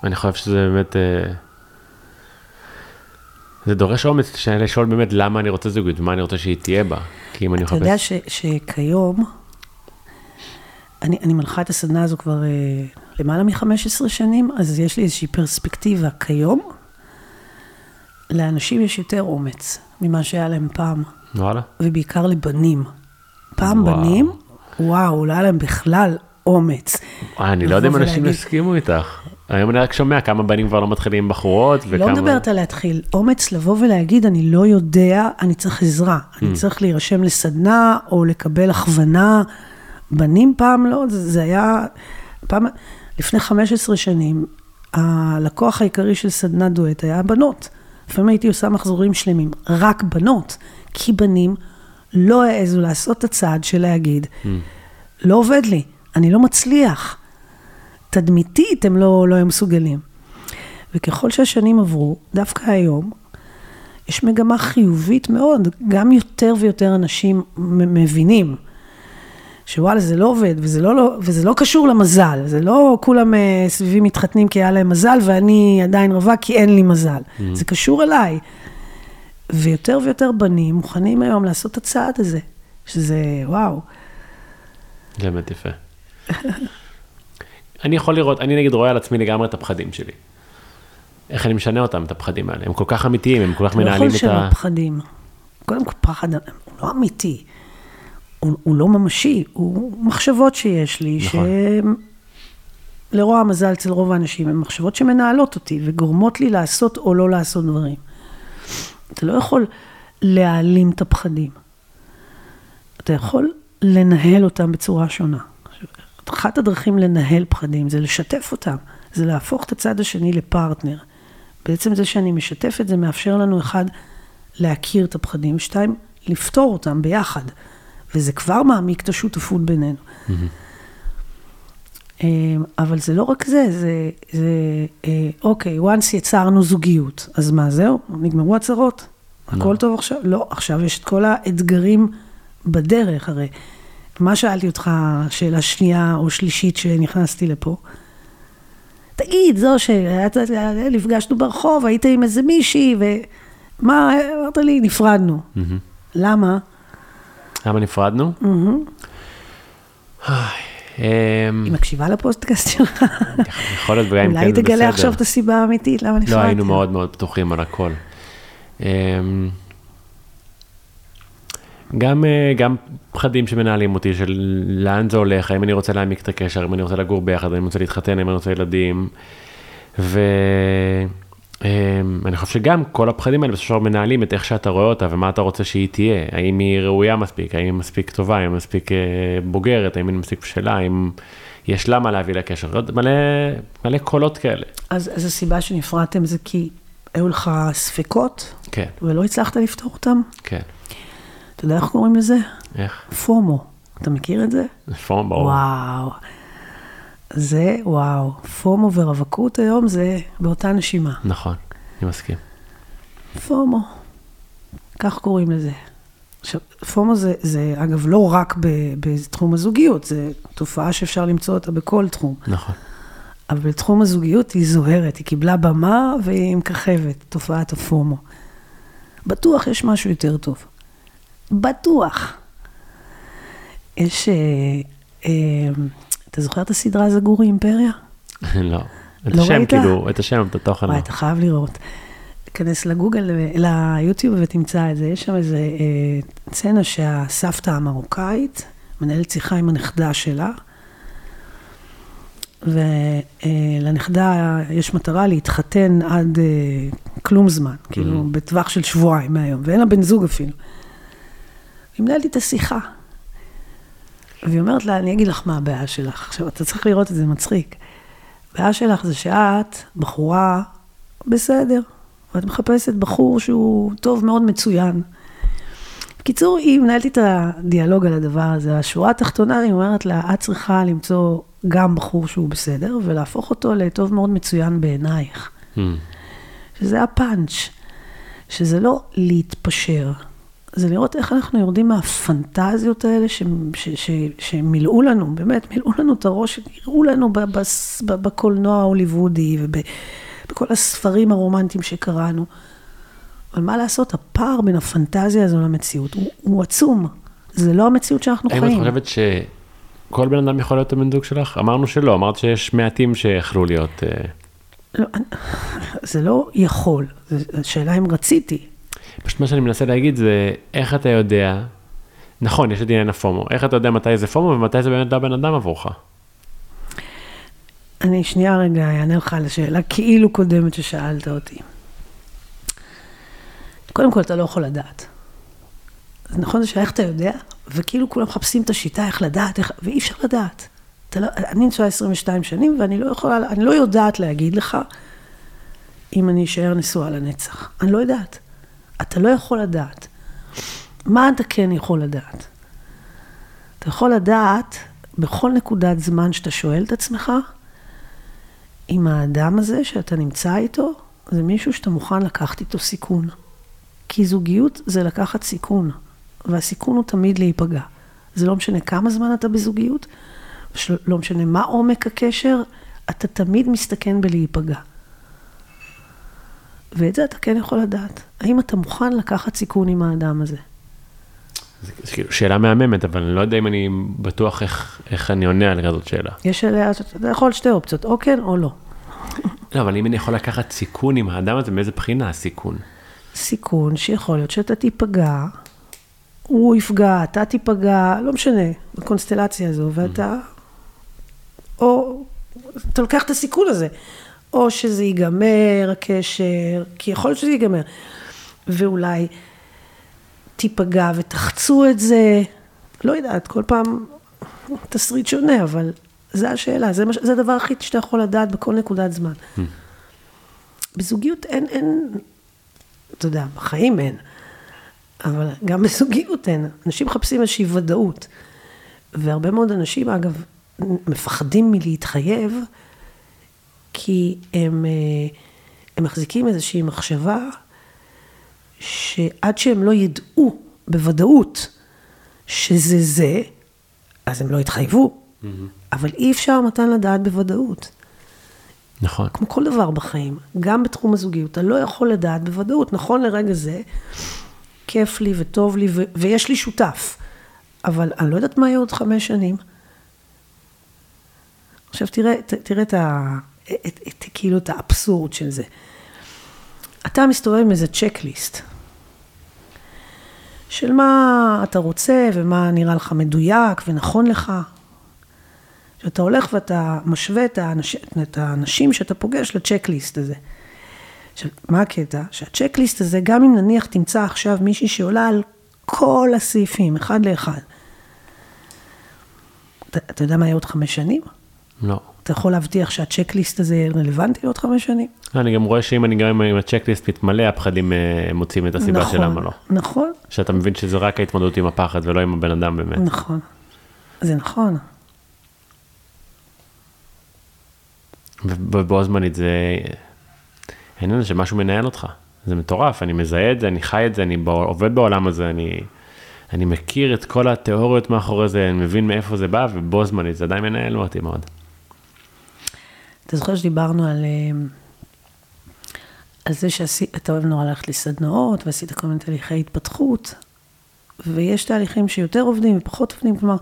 אני חושב שזה באמת, אה, זה דורש אומץ לשאול באמת למה אני רוצה זוגיות ומה אני רוצה שהיא תהיה בה. כי אם אני מחפש... אתה יודע ש, שכיום, אני, אני מנחה את הסדנה הזו כבר אה, למעלה מ-15 שנים, אז יש לי איזושהי פרספקטיבה כיום. לאנשים יש יותר אומץ ממה שהיה להם פעם. וואלה. ובעיקר לבנים. פעם וואו. בנים, וואו, לא היה להם בכלל אומץ. אני לא יודע אם אנשים יסכימו איתך. היום אני רק שומע כמה בנים כבר לא מתחילים עם בחורות וכמה... לא מדברת על להתחיל, אומץ לבוא ולהגיד, אני לא יודע, אני צריך עזרה. אני mm. צריך להירשם לסדנה או לקבל הכוונה. בנים פעם לא, זה, זה היה... פעם, לפני 15 שנים, הלקוח העיקרי של סדנת דואט היה בנות. לפעמים הייתי עושה מחזורים שלמים, רק בנות, כי בנים לא העזו לעשות את הצעד של להגיד, mm. לא עובד לי, אני לא מצליח. תדמיתית הם לא, לא היו מסוגלים. וככל שהשנים עברו, דווקא היום, יש מגמה חיובית מאוד, גם יותר ויותר אנשים מבינים שוואלה, זה לא עובד, וזה לא, לא, וזה לא קשור למזל, זה לא כולם אה, סביבי מתחתנים כי היה להם מזל, ואני עדיין רווק כי אין לי מזל. Mm-hmm. זה קשור אליי. ויותר ויותר בנים מוכנים היום לעשות את הצעד הזה, שזה וואו. זה באמת יפה. אני יכול לראות, אני נגיד רואה על עצמי לגמרי את הפחדים שלי. איך אני משנה אותם, את הפחדים האלה. הם כל כך אמיתיים, הם כל כך מנהלים את ה... אתה לא יכול לשנות פחדים. קודם כל, פחד הוא לא אמיתי. הוא, הוא לא ממשי, הוא מחשבות שיש לי, נכון. שלרוע המזל אצל רוב האנשים, הן מחשבות שמנהלות אותי וגורמות לי לעשות או לא לעשות דברים. אתה לא יכול להעלים את הפחדים. אתה יכול לנהל אותם בצורה שונה. אחת הדרכים לנהל פחדים זה לשתף אותם, זה להפוך את הצד השני לפרטנר. בעצם זה שאני משתף את זה מאפשר לנו אחד להכיר את הפחדים, שתיים, לפתור אותם ביחד. וזה כבר מעמיק את השותפות בינינו. Mm-hmm. אבל זה לא רק זה, זה, זה אה, אוקיי, once יצרנו זוגיות, אז מה, זהו? נגמרו הצהרות? לא. הכל טוב עכשיו? לא, עכשיו יש את כל האתגרים בדרך, הרי. מה שאלתי אותך, שאלה שנייה או שלישית שנכנסתי לפה? תגיד, זו שנפגשנו ברחוב, היית עם איזה מישהי, ומה, אמרת לי, נפרדנו. Mm-hmm. למה? למה נפרדנו? אמ, היא מקשיבה לפוסטקאסט שלך. יכול להיות, וגם אם כן. אולי תגלה עכשיו את הסיבה האמיתית, למה נפרדתי. לא, היינו מאוד מאוד פתוחים על הכל. אמ, גם, אה, גם פחדים שמנהלים אותי, של לאן זה הולך, האם אני רוצה להעמיק את הקשר, אם אני רוצה לגור ביחד, האם אני רוצה להתחתן, האם אני רוצה ילדים. ו... אמ, אני חושב שגם כל הפחדים האלה בסופו של דבר מנהלים את איך שאתה רואה אותה ומה אתה רוצה שהיא תהיה, האם היא ראויה מספיק, האם היא מספיק טובה, האם היא מספיק אה, בוגרת, האם היא מספיק בשלה, האם יש לה מה להביא לקשר, מלא, מלא קולות כאלה. אז, אז הסיבה שנפרדתם זה כי היו לך ספקות? כן. ולא הצלחת לפתור אותם? כן. אתה יודע איך קוראים לזה? איך? פומו. אתה מכיר את זה? פומו, ברור. וואו. זה, וואו, פומו ורווקות היום זה באותה נשימה. נכון, אני מסכים. פומו, כך קוראים לזה. עכשיו, פומו זה, זה אגב לא רק בתחום הזוגיות, זה תופעה שאפשר למצוא אותה בכל תחום. נכון. אבל בתחום הזוגיות היא זוהרת, היא קיבלה במה והיא מככבת, תופעת הפומו. בטוח יש משהו יותר טוב. בטוח. יש... אה, אה, אתה זוכר את הסדרה זגורי אימפריה? לא. את לא השם, ראית? כאילו, את השם, את התוכן. וואי, אתה חייב לראות. תיכנס לגוגל, ליוטיוב ותמצא את זה. יש שם איזה אה, סצנה שהסבתא המרוקאית מנהלת שיחה עם הנכדה שלה, ולנכדה אה, יש מטרה להתחתן עד אה, כלום זמן, כאילו, mm-hmm. בטווח של שבועיים מהיום, ואין לה בן זוג אפילו. היא מנהלת איתה שיחה. והיא אומרת לה, אני אגיד לך מה הבעיה שלך. עכשיו, אתה צריך לראות את זה, מצחיק. הבעיה שלך זה שאת בחורה בסדר, ואת מחפשת בחור שהוא טוב מאוד מצוין. בקיצור, היא מנהלת את הדיאלוג על הדבר הזה. השורה התחתונה, היא אומרת לה, את צריכה למצוא גם בחור שהוא בסדר, ולהפוך אותו לטוב מאוד מצוין בעינייך. Hmm. שזה הפאנץ', שזה לא להתפשר, זה לראות איך אנחנו יורדים מהפנטזיות האלה שמילאו לנו, באמת, מילאו לנו את הראש, הראו לנו בקולנוע ההוליוודי ובכל הספרים הרומנטיים שקראנו. אבל מה לעשות, הפער בין הפנטזיה הזו למציאות הוא, הוא עצום. זה לא המציאות שאנחנו האם חיים. האם את חושבת שכל בן אדם יכול להיות הבן זוג שלך? אמרנו שלא, אמרת שיש מעטים שיכלו להיות... אה, לא, זה לא יכול, זו שאלה אם רציתי. פשוט מה שאני מנסה להגיד זה, איך אתה יודע, נכון, יש את עניין הפומו, איך אתה יודע מתי זה פומו ומתי זה באמת בן אדם עבורך? אני שנייה רגע אענה לך על השאלה כאילו קודמת ששאלת אותי. קודם כל, אתה לא יכול לדעת. אז נכון זה שאיך אתה יודע, וכאילו כולם מחפשים את השיטה איך לדעת, איך, ואי אפשר לדעת. לא, אני נשואה 22 שנים, ואני לא יכולה, אני לא יודעת להגיד לך אם אני אשאר נשואה לנצח. אני לא יודעת. אתה לא יכול לדעת. מה אתה כן יכול לדעת? אתה יכול לדעת בכל נקודת זמן שאתה שואל את עצמך, אם האדם הזה שאתה נמצא איתו, זה מישהו שאתה מוכן לקחת איתו סיכון. כי זוגיות זה לקחת סיכון, והסיכון הוא תמיד להיפגע. זה לא משנה כמה זמן אתה בזוגיות, לא משנה מה עומק הקשר, אתה תמיד מסתכן בלהיפגע. ואת זה אתה כן יכול לדעת. האם אתה מוכן לקחת סיכון עם האדם הזה? זו כאילו שאלה מהממת, אבל אני לא יודע אם אני בטוח איך, איך אני עונה על כזאת שאלה. יש עליה, אתה יכול שתי אופציות, או כן או לא. לא, אבל אם אני יכול לקחת סיכון עם האדם הזה, מאיזה בחינה הסיכון? סיכון שיכול להיות שאתה תיפגע, הוא יפגע, אתה תיפגע, לא משנה, בקונסטלציה הזו, ואתה, או אתה לוקח את הסיכון הזה, או שזה ייגמר הקשר, כי יכול להיות שזה ייגמר, ואולי תיפגע ותחצו את זה, לא יודעת, כל פעם תסריט שונה, אבל זה השאלה, זה, זה הדבר הכי שאתה יכול לדעת בכל נקודת זמן. בזוגיות אין, אין, אתה יודע, בחיים אין, אבל גם בזוגיות אין. אנשים מחפשים איזושהי ודאות, והרבה מאוד אנשים, אגב, מפחדים מלהתחייב, כי הם, אה, הם מחזיקים איזושהי מחשבה שעד שהם לא ידעו בוודאות שזה זה, אז הם לא יתחייבו. Mm-hmm. אבל אי אפשר מתן לדעת בוודאות. נכון. כמו כל דבר בחיים, גם בתחום הזוגיות, אתה לא יכול לדעת בוודאות. נכון לרגע זה, כיף לי וטוב לי ו- ויש לי שותף, אבל אני לא יודעת מה יהיה עוד חמש שנים. עכשיו תראה, ת, תראה את, ה, את, את, את, כאילו את האבסורד של זה. אתה מסתובב עם איזה צ'קליסט של מה אתה רוצה ומה נראה לך מדויק ונכון לך. שאתה הולך ואתה משווה את, האנש, את האנשים שאתה פוגש לצ'קליסט הזה. עכשיו, מה הקטע? שהצ'קליסט הזה, גם אם נניח תמצא עכשיו מישהי שעולה על כל הסעיפים, אחד לאחד, אתה, אתה יודע מה יהיה עוד חמש שנים? לא. אתה יכול להבטיח שהצ'קליסט הזה רלוונטי לעוד חמש שנים? אני גם רואה שאם אני גם עם הצ'קליסט מתמלא, הפחדים אה, מוצאים את הסיבה נכון, של למה לא. נכון. שאתה מבין שזה רק ההתמודדות עם הפחד ולא עם הבן אדם באמת. נכון. זה נכון. ובו זמנית זה, העניין הזה שמשהו מנהל אותך, זה מטורף, אני מזהה את זה, אני חי את זה, אני עובד בעולם הזה, אני, אני מכיר את כל התיאוריות מאחורי זה, אני מבין מאיפה זה בא, ובו זמנית זה עדיין מנהל אותי מאוד. אתה זוכר שדיברנו על, אה, על זה שאתה אוהב נורא ללכת לסדנאות, ועשית כל מיני תהליכי התפתחות, ויש תהליכים שיותר עובדים ופחות עובדים, כלומר,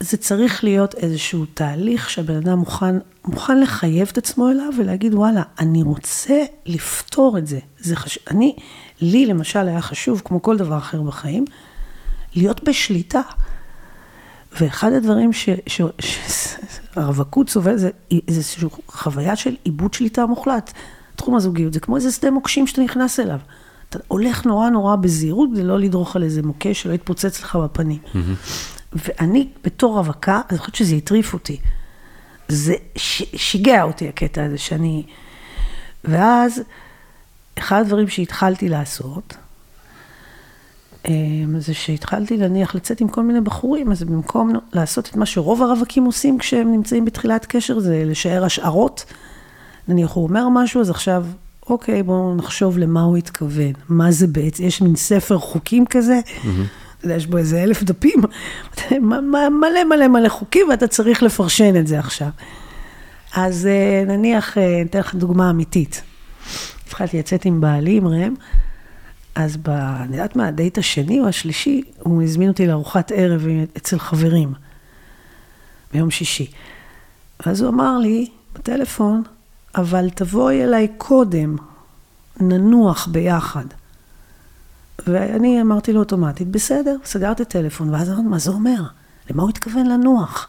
זה צריך להיות איזשהו תהליך שהבן אדם מוכן, מוכן לחייב את עצמו אליו ולהגיד, וואלה, אני רוצה לפתור את זה. זה חשוב, אני, לי למשל היה חשוב, כמו כל דבר אחר בחיים, להיות בשליטה. ואחד הדברים שהרווקות סובל זה איזושהי חוויה של איבוד שליטה מוחלט. תחום הזוגיות זה כמו איזה שדה מוקשים שאתה נכנס אליו. אתה הולך נורא נורא בזהירות כדי לא לדרוך על איזה מוקש שלא יתפוצץ לך בפנים. Mm-hmm. ואני בתור רווקה, אני חושבת שזה הטריף אותי. זה שיגע אותי הקטע הזה שאני... ואז, אחד הדברים שהתחלתי לעשות, זה שהתחלתי להניח לצאת עם כל מיני בחורים, אז במקום לעשות את מה שרוב הרווקים עושים כשהם נמצאים בתחילת קשר, זה לשער השערות. נניח הוא אומר משהו, אז עכשיו, אוקיי, בואו נחשוב למה הוא התכוון. מה זה בעצם, יש מין ספר חוקים כזה, mm-hmm. יש בו איזה אלף דפים, מלא מלא מלא חוקים, ואתה צריך לפרשן את זה עכשיו. אז אה, נניח, אה, אתן לך דוגמה אמיתית. התחלתי לצאת עם בעלי, עם ראם, אז ב... אני יודעת מה, הדייט השני או השלישי, הוא הזמין אותי לארוחת ערב אצל חברים, ביום שישי. ואז הוא אמר לי בטלפון, אבל תבואי אליי קודם, ננוח ביחד. ואני אמרתי לו אוטומטית, בסדר, סגרתי את הטלפון, ואז אמרתי, מה זה אומר? למה הוא התכוון לנוח?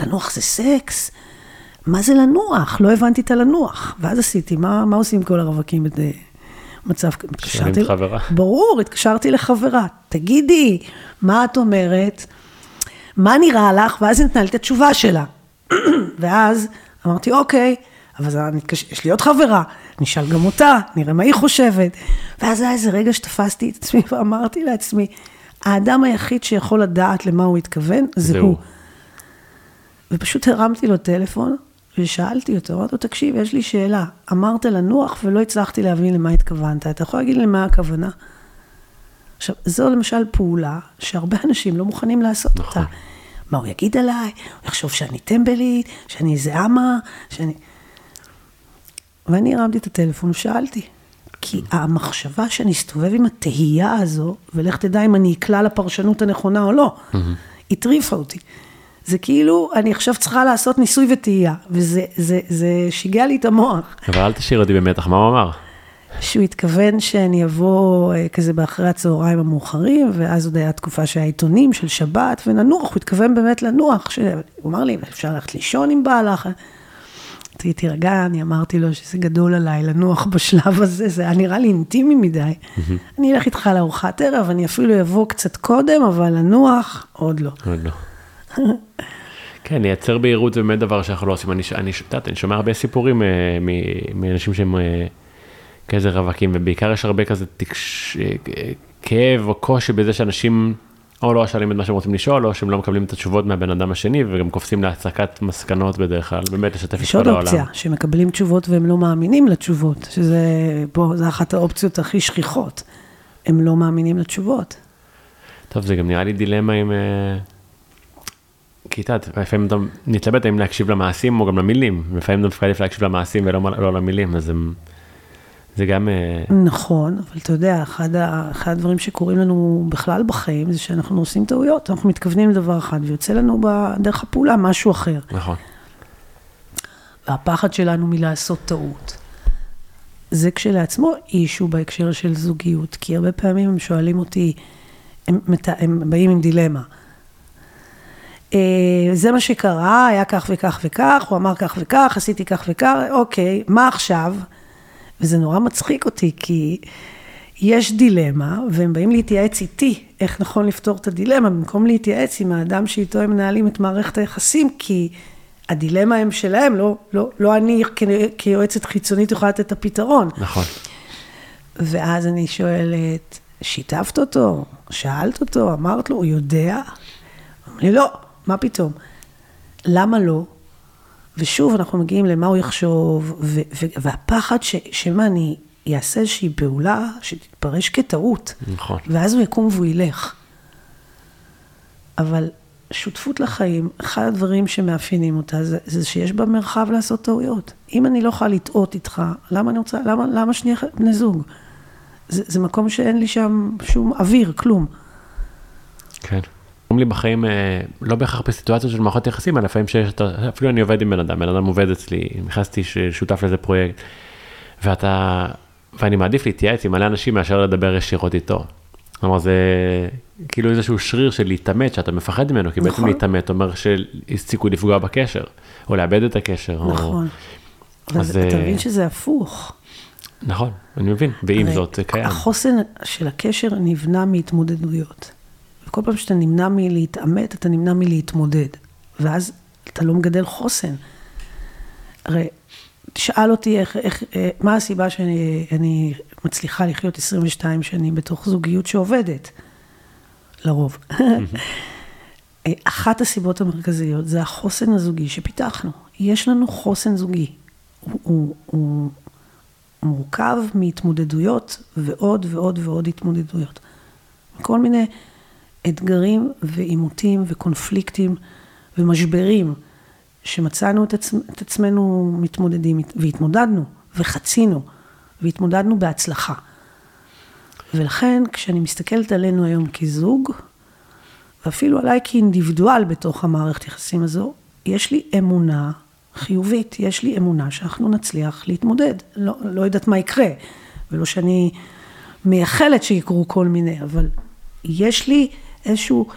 לנוח זה סקס? מה זה לנוח? לא הבנתי את הלנוח. ואז עשיתי, מה, מה עושים כל הרווקים במצב כזה? התקשרתי. ברור, התקשרתי לחברה. תגידי, מה את אומרת? מה נראה לך? ואז היא נתנה לי את התשובה שלה. ואז אמרתי, אוקיי, אבל יש לי עוד חברה, נשאל גם אותה, נראה מה היא חושבת. ואז היה איזה רגע שתפסתי את עצמי ואמרתי לעצמי, האדם היחיד שיכול לדעת למה הוא התכוון, זה, זה הוא. הוא. ופשוט הרמתי לו טלפון ושאלתי אותו, אמרתי לו, תקשיב, יש לי שאלה. אמרת לנוח ולא הצלחתי להבין למה התכוונת. אתה יכול להגיד לי מה הכוונה? עכשיו, זו למשל פעולה שהרבה אנשים לא מוכנים לעשות נכון. אותה. מה הוא יגיד עליי? הוא יחשוב שאני טמבלית, שאני איזה אמה, שאני... ואני הרמתי את הטלפון ושאלתי. כי המחשבה שאני אסתובב עם התהייה הזו, ולך תדע אם אני אקלע לפרשנות הנכונה או לא, הטריפה אותי. זה כאילו, אני עכשיו צריכה לעשות ניסוי וטעייה, וזה זה, זה שיגע לי את המוח. אבל אל תשאיר אותי במתח, מה הוא אמר? שהוא התכוון שאני אבוא אה, כזה באחרי הצהריים המאוחרים, ואז עוד היה תקופה שהיה עיתונים של שבת, וננוח, הוא התכוון באמת לנוח. ש... הוא אמר לי, אפשר ללכת לישון אם בא לך. אמרתי, תירגע, אני אמרתי לו שזה גדול עליי לנוח בשלב הזה, זה היה נראה לי אינטימי מדי. אני אלך איתך לארוחת ערב, אני אפילו אבוא קצת קודם, אבל לנוח, עוד לא. עוד לא. כן, לייצר בהירות זה באמת דבר שאנחנו לא עושים. אני, אני, ש- את יודעת, אני שומע הרבה סיפורים אה, מ- מאנשים שהם אה, כזה רווקים, ובעיקר יש הרבה כזה תקש... אה, כאב או קושי בזה שאנשים או לא שואלים את מה שהם רוצים לשאול, או שהם לא מקבלים את התשובות מהבן אדם השני, וגם קופצים להצקת מסקנות בדרך כלל, באמת לשתף את יש כל עוד העולם. אופציה, שמקבלים תשובות והם לא מאמינים לתשובות, שזה, פה, זו אחת האופציות הכי שכיחות. הם לא מאמינים לתשובות. טוב, זה גם נראה לי דילמה עם... אה, כי את יודעת, לפעמים אתה מתלבט האם להקשיב למעשים או גם למילים, לפעמים דווקא עדיף להקשיב למעשים ולא לא למילים, אז הם- זה גם... אה, נכון, אבל אתה יודע, אחד, ה, אחד הדברים שקורים לנו בכלל בחיים, זה שאנחנו עושים טעויות, אנחנו מתכוונים לדבר אחד, ויוצא לנו בדרך הפעולה משהו אחר. נכון. והפחד שלנו מלעשות טעות. זה כשלעצמו אישו בהקשר של זוגיות, כי הרבה פעמים הם שואלים אותי, הם, הם באים עם דילמה. אה, זה מה שקרה, היה כך וכך וכך, הוא אמר כך וכך, עשיתי כך וכך, אוקיי, מה עכשיו? וזה נורא מצחיק אותי, כי יש דילמה, והם באים להתייעץ איתי איך נכון לפתור את הדילמה, במקום להתייעץ עם האדם שאיתו הם מנהלים את מערכת היחסים, כי הדילמה הם שלהם, לא, לא, לא אני כיועצת חיצונית יכולה לתת את הפתרון. נכון. ואז אני שואלת, שיתפת אותו? שאלת אותו? אמרת לו? הוא יודע? אומר לי, לא, מה פתאום? למה לא? ושוב, אנחנו מגיעים למה הוא יחשוב, ו- ו- והפחד ש- שמא אני אעשה איזושהי פעולה שתתפרש כטעות, נכון. ואז הוא יקום והוא ילך. אבל שותפות לחיים, אחד הדברים שמאפיינים אותה זה, זה שיש בה מרחב לעשות טעויות. אם אני לא יכולה לטעות איתך, למה אני רוצה, למה, למה שנייה בני זוג? זה, זה מקום שאין לי שם שום אוויר, כלום. כן. אומרים לי בחיים, אה, לא בהכרח בסיטואציות של מערכות יחסים, אלא לפעמים שיש, אפילו אני עובד עם בן אדם, בן אדם עובד אצלי, נכנסתי שותף לאיזה פרויקט, ואתה, ואני מעדיף להתייעץ עם מלא אנשים מאשר לדבר ישירות איתו. כלומר, זה כאילו איזשהו שריר של להתעמת, שאתה מפחד ממנו, כי בעצם נכון. להתעמת אומר שיש סיכוי לפגוע בקשר, או לאבד את הקשר. או- נכון. אבל אז, אתה אה, מבין שזה הפוך. נכון, אני מבין, ועם זאת זה קיים. החוסן של הקשר נבנה מהתמודדויות. וכל פעם שאתה נמנע מלהתעמת, אתה נמנע מלהתמודד. ואז אתה לא מגדל חוסן. הרי, תשאל אותי איך, איך, אה, מה הסיבה שאני אני מצליחה לחיות 22 שנים בתוך זוגיות שעובדת, לרוב. אה, אחת הסיבות המרכזיות זה החוסן הזוגי שפיתחנו. יש לנו חוסן זוגי. הוא, הוא, הוא מורכב מהתמודדויות ועוד ועוד ועוד התמודדויות. כל מיני אתגרים ועימותים וקונפליקטים ומשברים שמצאנו את, עצמ, את עצמנו מתמודדים והתמודדנו וחצינו והתמודדנו בהצלחה. ולכן כשאני מסתכלת עלינו היום כזוג, ואפילו עליי כאינדיבידואל בתוך המערכת יחסים הזו, יש לי אמונה חיובית, יש לי אמונה שאנחנו נצליח להתמודד. לא, לא יודעת מה יקרה, ולא שאני מייחלת שיקרו כל מיני, אבל יש לי איזשהו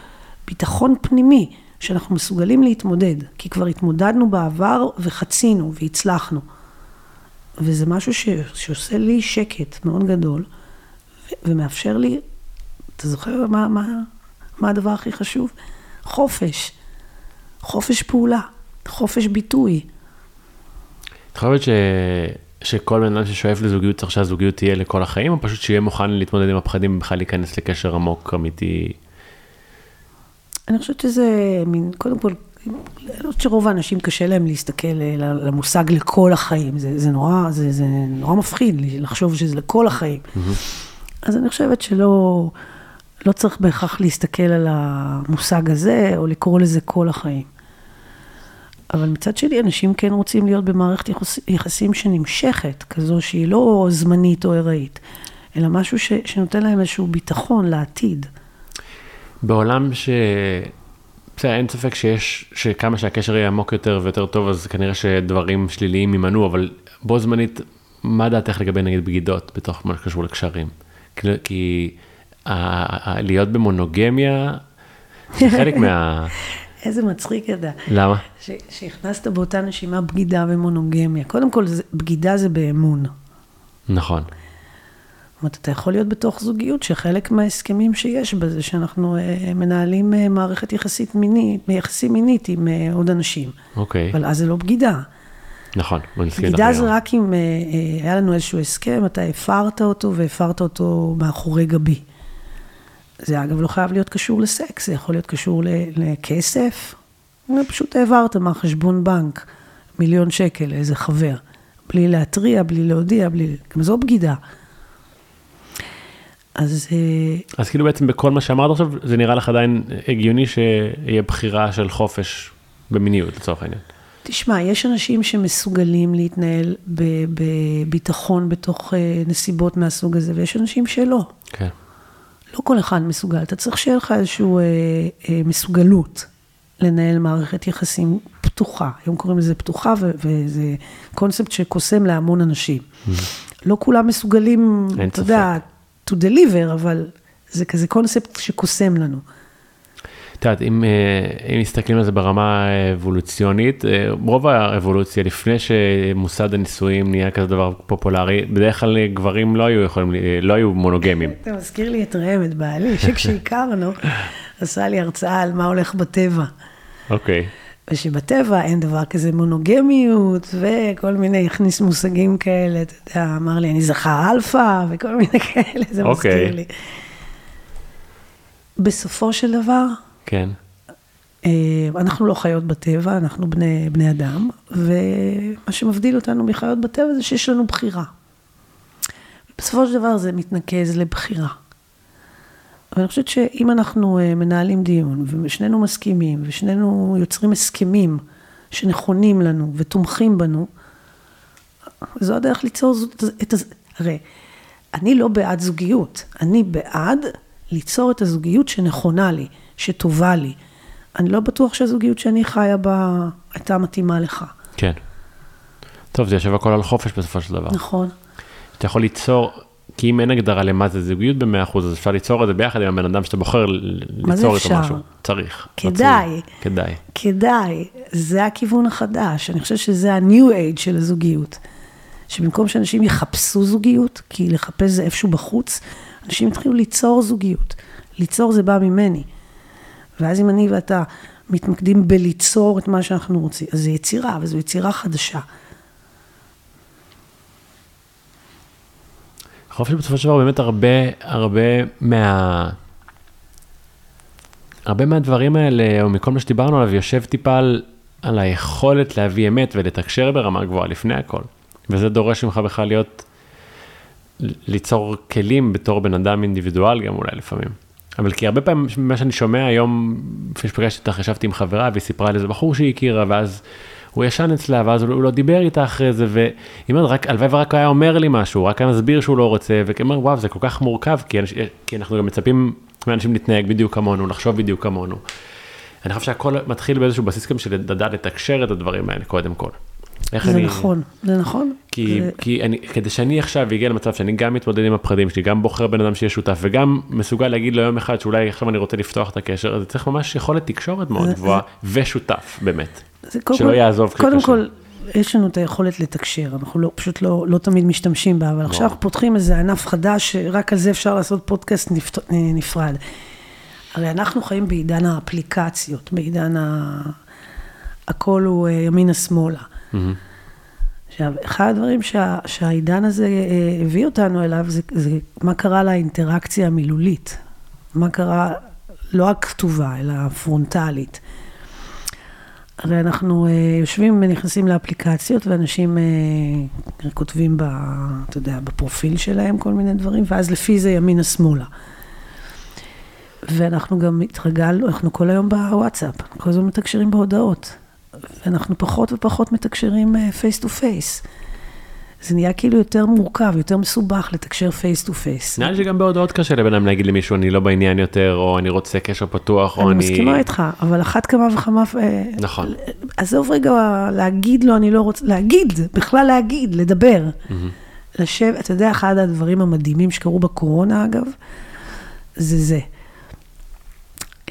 ביטחון פנימי שאנחנו מסוגלים להתמודד, כי כבר התמודדנו בעבר וחצינו והצלחנו. וזה משהו ש, שעושה לי שקט מאוד גדול, ו- ומאפשר לי, אתה זוכר מה, מה, מה הדבר הכי חשוב? חופש. חופש פעולה, חופש ביטוי. את חושבת ש... שכל בן אדם ששואף לזוגיות צריך שהזוגיות תהיה לכל החיים, או פשוט שיהיה מוכן להתמודד עם הפחדים ובכלל להיכנס לקשר עמוק, אמיתי? אני חושבת שזה מין, קודם כל, אני חושבת שרוב האנשים קשה להם להסתכל אה, למושג לכל החיים. זה, זה, נורא, זה, זה נורא מפחיד לחשוב שזה לכל החיים. אז אני חושבת שלא לא צריך בהכרח להסתכל על המושג הזה, או לקרוא לזה כל החיים. אבל מצד שני, אנשים כן רוצים להיות במערכת יחס, יחסים שנמשכת, כזו שהיא לא זמנית או ארעית, אלא משהו ש, שנותן להם איזשהו ביטחון לעתיד. בעולם ש... בסדר, אין ספק שיש, שכמה שהקשר יהיה עמוק יותר ויותר טוב, אז כנראה שדברים שליליים יימנעו, אבל בו זמנית, מה דעתך לגבי נגיד בגידות בתוך מה שקשור לקשרים? כי, כי להיות במונוגמיה, זה חלק מה... איזה מצחיק אתה. למה? ש- שהכנסת באותה נשימה בגידה ומונוגמיה. קודם כל, זה, בגידה זה באמון. נכון. זאת אומרת, אתה יכול להיות בתוך זוגיות שחלק מההסכמים שיש בה זה שאנחנו אה, מנהלים אה, מערכת יחסית מינית, יחסים מינית עם אה, עוד אנשים. אוקיי, אבל אז זה לא בגידה. נכון. אני מסכים איתך בגידה זה. רק אם היה לנו איזשהו הסכם, אתה הפרת אותו והפרת אותו מאחורי גבי. זה אגב לא חייב להיות קשור לסקס, זה יכול להיות קשור לכסף. פשוט העברת מהחשבון בנק מיליון שקל לאיזה חבר, בלי להתריע, בלי להודיע, בלי... גם זו בגידה. אז אה, אז כאילו בעצם בכל מה שאמרת עכשיו, זה נראה לך עדיין הגיוני שיהיה בחירה של חופש במיניות לצורך העניין. תשמע, יש אנשים שמסוגלים להתנהל בביטחון בתוך אה, נסיבות מהסוג הזה, ויש אנשים שלא. כן. לא כל אחד מסוגל, אתה צריך שיהיה לך איזושהי אה, אה, מסוגלות לנהל מערכת יחסים פתוחה. היום קוראים לזה פתוחה, וזה קונספט שקוסם להמון אנשים. לא כולם מסוגלים, אתה יודע, to deliver, אבל זה כזה קונספט שקוסם לנו. את יודעת, אם, אה, אם מסתכלים על זה ברמה האבולוציונית, אה, רוב האבולוציה, לפני שמוסד הנישואים נהיה כזה דבר פופולרי, בדרך כלל גברים לא היו יכולים, אה, לא היו מונוגמים. אתה מזכיר לי את ראם, את בעלי, שכשהכרנו, עשה לי הרצאה על מה הולך בטבע. אוקיי, ושבטבע אין דבר כזה מונוגמיות, וכל מיני, הכניס מושגים כאלה, אתה יודע, אמר לי, אני זכר אלפא, וכל מיני כאלה, זה אוקיי. מזכיר לי. בסופו של דבר, כן, אה, אנחנו לא חיות בטבע, אנחנו בני, בני אדם, ומה שמבדיל אותנו מחיות בטבע זה שיש לנו בחירה. בסופו של דבר זה מתנקז לבחירה. ואני חושבת שאם אנחנו אה, מנהלים דיון, ושנינו מסכימים, ושנינו יוצרים הסכמים שנכונים לנו ותומכים בנו, זו הדרך ליצור את הז... הרי, אני לא בעד זוגיות, אני בעד ליצור את הזוגיות שנכונה לי, שטובה לי. אני לא בטוח שהזוגיות שאני חיה בה הייתה מתאימה לך. כן. טוב, זה יושב הכל על חופש בסופו של דבר. נכון. אתה יכול ליצור, כי אם אין הגדרה למה זה זוגיות ב-100%, אז אפשר ליצור את זה ביחד עם הבן אדם שאתה בוחר ל- מה זה ליצור איתו אפשר? משהו. צריך. כדאי. רצוי. כדאי. כדאי, זה הכיוון החדש. אני חושבת שזה ה-new age של הזוגיות. שבמקום שאנשים יחפשו זוגיות, כי לחפש זה איפשהו בחוץ, אנשים יתחילו ליצור זוגיות. ליצור זה בא ממני. ואז אם אני ואתה מתמקדים בליצור את מה שאנחנו רוצים, אז זו יצירה, וזו יצירה חדשה. אני חושב שבסופו של דבר באמת הרבה, הרבה מה... הרבה מהדברים האלה, או מכל מה שדיברנו עליו, יושב טיפה על, על היכולת להביא אמת ולתקשר ברמה גבוהה לפני הכל. וזה דורש ממך בכלל להיות, ליצור כלים בתור בן אדם אינדיבידואל גם אולי לפעמים. אבל כי הרבה פעמים מה שאני שומע היום, לפני שפגשתי אותך, ישבתי עם חברה והיא סיפרה על איזה בחור שהיא הכירה, ואז הוא ישן אצלה, ואז הוא לא דיבר איתה אחרי זה, והיא אומרת, רק, הלוואי ורק היה אומר לי משהו, רק היה מסביר שהוא לא רוצה, וכי אומר, וואו, זה כל כך מורכב, כי, אנש, כי אנחנו גם מצפים מאנשים להתנהג בדיוק כמונו, לחשוב בדיוק כמונו. אני חושב שהכל מתחיל באיזשהו בסיס גם של לדעת לתקשר את הדברים האלה קודם כל. איך זה אני- נכון, זה נכון. כי, זה- כי אני, כדי שאני עכשיו אגיע למצב שאני גם מתמודד עם הפחדים שלי, גם בוחר בן אדם שיהיה שותף, וגם מסוגל להגיד לו יום אחד שאולי עכשיו אני רוצה לפתוח את הקשר, אז צריך ממש יכולת תקשורת מאוד זה- גבוהה, ושותף, באמת. זה קודם שלא כל- יעזוב. קודם כל, יש לנו את היכולת לתקשר, אנחנו לא, פשוט לא, לא תמיד משתמשים בה, אבל עכשיו אנחנו פותחים איזה ענף חדש, שרק על זה אפשר לעשות פודקאסט נפט, נפרד. הרי אנחנו חיים בעידן האפליקציות, בעידן ה... הכל הוא אה, ימינה-שמאלה. עכשיו, אחד הדברים שה, שהעידן הזה אה, הביא אותנו אליו, זה, זה מה קרה לאינטראקציה המילולית. מה קרה, לא הכתובה, אלא הפרונטלית. הרי אנחנו אה, יושבים ונכנסים לאפליקציות, ואנשים אה, כותבים, ב, אתה יודע, בפרופיל שלהם כל מיני דברים, ואז לפי זה ימינה-שמאלה. ואנחנו גם התרגלנו, אנחנו כל היום בוואטסאפ, כל הזמן מתקשרים בהודעות. ואנחנו פחות ופחות מתקשרים face to face. זה נהיה כאילו יותר מורכב, יותר מסובך לתקשר face to face. נראה לי שגם בהודעות קשה לבן אדם להגיד למישהו אני לא בעניין יותר, או אני רוצה קשר פתוח, או אני... אני מסכימה איתך, אבל אחת כמה וכמה... אה, נכון. עזוב רגע להגיד לו אני לא רוצה, להגיד, בכלל להגיד, לדבר. לשבת, אתה יודע, אחד הדברים המדהימים שקרו בקורונה אגב, זה זה.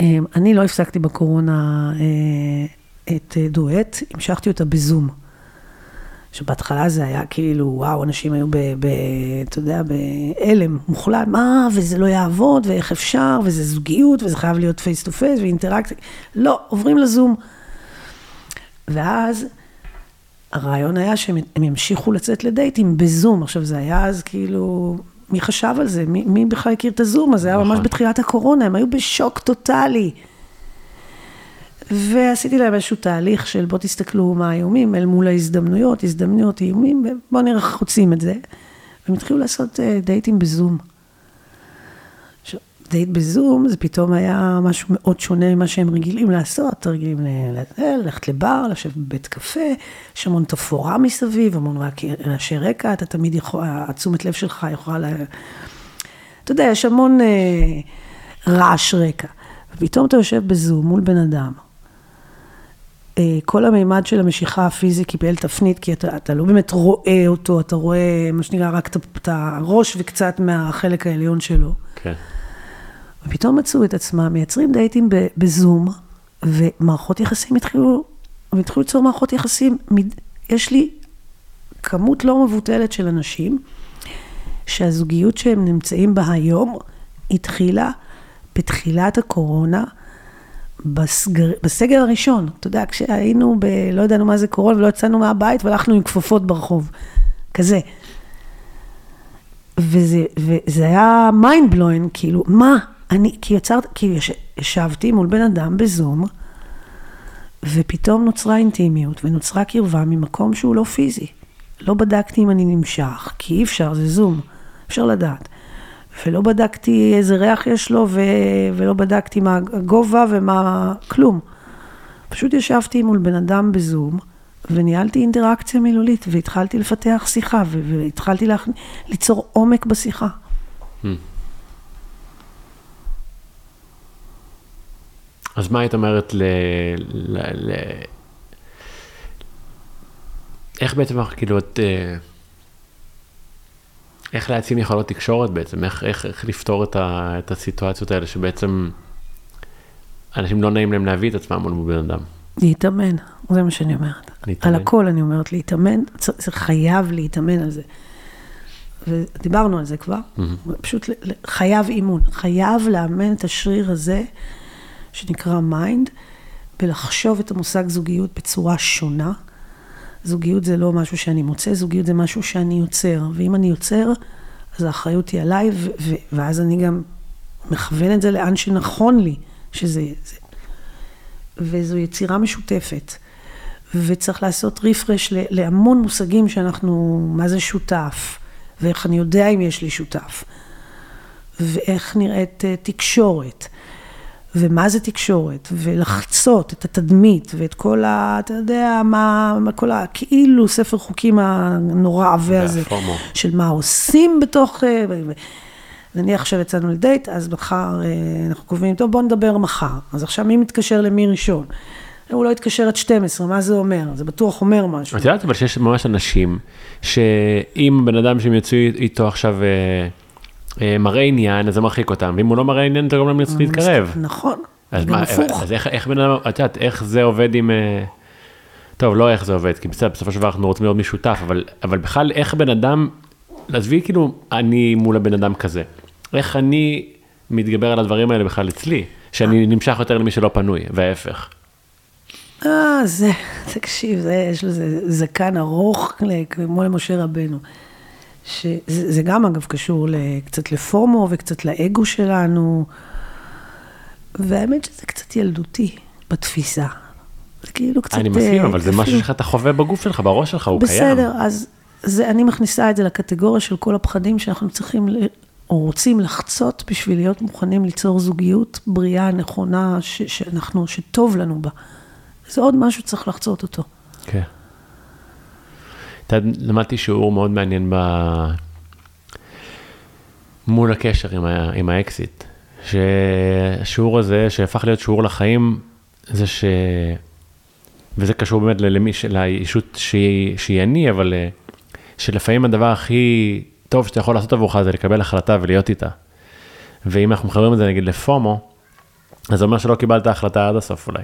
אמ, אני לא הפסקתי בקורונה אה, את אה, דואט, המשכתי אותה בזום. שבהתחלה זה היה כאילו, וואו, אנשים היו ב... ב אתה יודע, בהלם מוחלט, מה, וזה לא יעבוד, ואיך אפשר, וזה זוגיות, וזה חייב להיות face to face, ואינטראקציה. לא, עוברים לזום. ואז הרעיון היה שהם ימשיכו לצאת לדייטים בזום. עכשיו, זה היה אז כאילו, מי חשב על זה? מי, מי בכלל הכיר את הזום? אז זה היה ממש נכון. בתחילת הקורונה, הם היו בשוק טוטאלי. ועשיתי להם איזשהו תהליך של בואו תסתכלו מה האיומים אל מול ההזדמנויות, הזדמנויות, איומים, ובואו נראה איך חוצים את זה. והם התחילו לעשות אה, דייטים בזום. דייט בזום זה פתאום היה משהו מאוד שונה ממה שהם רגילים לעשות, רגילים ללכת לבר, לשבת בבית קפה, יש המון תפאורה מסביב, המון רעשי רקע, אתה תמיד יכול, התשומת לב שלך יכולה, לה... אתה יודע, יש המון אה, רעש רקע. ופתאום אתה יושב בזום מול בן אדם, כל המימד של המשיכה הפיזית קיבל תפנית, כי אתה, אתה לא באמת רואה אותו, אתה רואה מה שנקרא רק את הראש וקצת מהחלק העליון שלו. כן. ופתאום מצאו את עצמם, מייצרים דייטים בזום, ומערכות יחסים התחילו, הם התחילו ליצור מערכות יחסים. יש לי כמות לא מבוטלת של אנשים, שהזוגיות שהם נמצאים בה היום, התחילה בתחילת הקורונה, בסגר, בסגר הראשון, אתה יודע, כשהיינו ב... לא ידענו מה זה קורונה ולא יצאנו מהבית והלכנו עם כפפות ברחוב, כזה. וזה, וזה היה mind blowing, כאילו, מה? אני, כי יצרת, כי יש, ישבתי מול בן אדם בזום, ופתאום נוצרה אינטימיות ונוצרה קרבה ממקום שהוא לא פיזי. לא בדקתי אם אני נמשך, כי אי אפשר, זה זום, אפשר לדעת. ולא בדקתי איזה ריח יש לו, ו... ולא בדקתי מה הגובה ומה... כלום. פשוט ישבתי מול בן אדם בזום, וניהלתי אינטראקציה מילולית, והתחלתי לפתח שיחה, ו... והתחלתי לה... ליצור עומק בשיחה. Hmm. אז מה היית אומרת ל... ל... ל... איך בעצם כאילו את... אה, איך להציל יכולות תקשורת בעצם, איך, איך, איך לפתור את, ה, את הסיטואציות האלה שבעצם אנשים לא נעים להם להביא את עצמם מול בן אדם. להתאמן, זה מה שאני אומרת. להתאמן. על הכל אני אומרת, להתאמן, זה חייב להתאמן על זה. ודיברנו על זה כבר, mm-hmm. פשוט חייב אימון, חייב לאמן את השריר הזה, שנקרא mind, ולחשוב את המושג זוגיות בצורה שונה. זוגיות זה לא משהו שאני מוצא, זוגיות זה משהו שאני יוצר. ואם אני יוצר, אז האחריות היא עליי, ו- ו- ואז אני גם מכוון את זה לאן שנכון לי שזה... זה. וזו יצירה משותפת. וצריך לעשות רפרש להמון מושגים שאנחנו, מה זה שותף, ואיך אני יודע אם יש לי שותף, ואיך נראית אה, תקשורת. ומה זה תקשורת, ולחצות את התדמית ואת כל ה... אתה יודע, מה... כל ה... כאילו ספר חוקים הנורא עבה הזה, של מה עושים בתוך... אה, נניח עכשיו יצאנו לדייט, אז מחר אה, אנחנו קובעים, טוב בוא נדבר מחר. אז עכשיו מי מתקשר למי ראשון? הוא לא התקשר עד 12, מה זה אומר? זה בטוח אומר משהו. את יודעת אבל שיש ממש אנשים, שאם בן אדם שהם יצאו איתו עכשיו... אה, אה, מראה עניין, אז זה מרחיק אותם, ואם הוא לא מראה עניין, זה גורם להם להתקרב. נכון, אז מה, אז איך, איך בן אדם, את יודעת, איך זה עובד עם... אה, טוב, לא איך זה עובד, כי בסדר, בסופו של דבר אנחנו רוצים להיות משותף, אבל, אבל בכלל, איך בן אדם, עזבי כאילו, אני מול הבן אדם כזה, איך אני מתגבר על הדברים האלה בכלל אצלי, שאני נמשך יותר למי שלא פנוי, וההפך. אה, זה, תקשיב, זה, יש לזה זקן ארוך, כמו למשה רבנו. שזה גם אגב קשור קצת לפומו וקצת לאגו שלנו, והאמת שזה קצת ילדותי בתפיסה. זה כאילו קצת... אני מסכים, אבל זה משהו שאתה חווה בגוף שלך, בראש שלך, הוא קיים. בסדר, אז זה, אני מכניסה את זה לקטגוריה של כל הפחדים שאנחנו צריכים או רוצים לחצות בשביל להיות מוכנים ליצור זוגיות בריאה, נכונה, ש- שאנחנו, שטוב לנו בה. זה עוד משהו שצריך לחצות אותו. כן. יודע, למדתי שיעור מאוד מעניין ב... מול הקשר עם, ה... עם האקזיט. שהשיעור הזה, שהפך להיות שיעור לחיים, זה ש... וזה קשור באמת למי, ש- לאישות שהיא, שהיא אני, אבל אה, שלפעמים הדבר הכי טוב שאתה יכול לעשות עבורך זה לקבל החלטה ולהיות איתה. ואם אנחנו מחברים את זה נגיד לפומו, אז זה אומר שלא קיבלת החלטה עד הסוף אולי.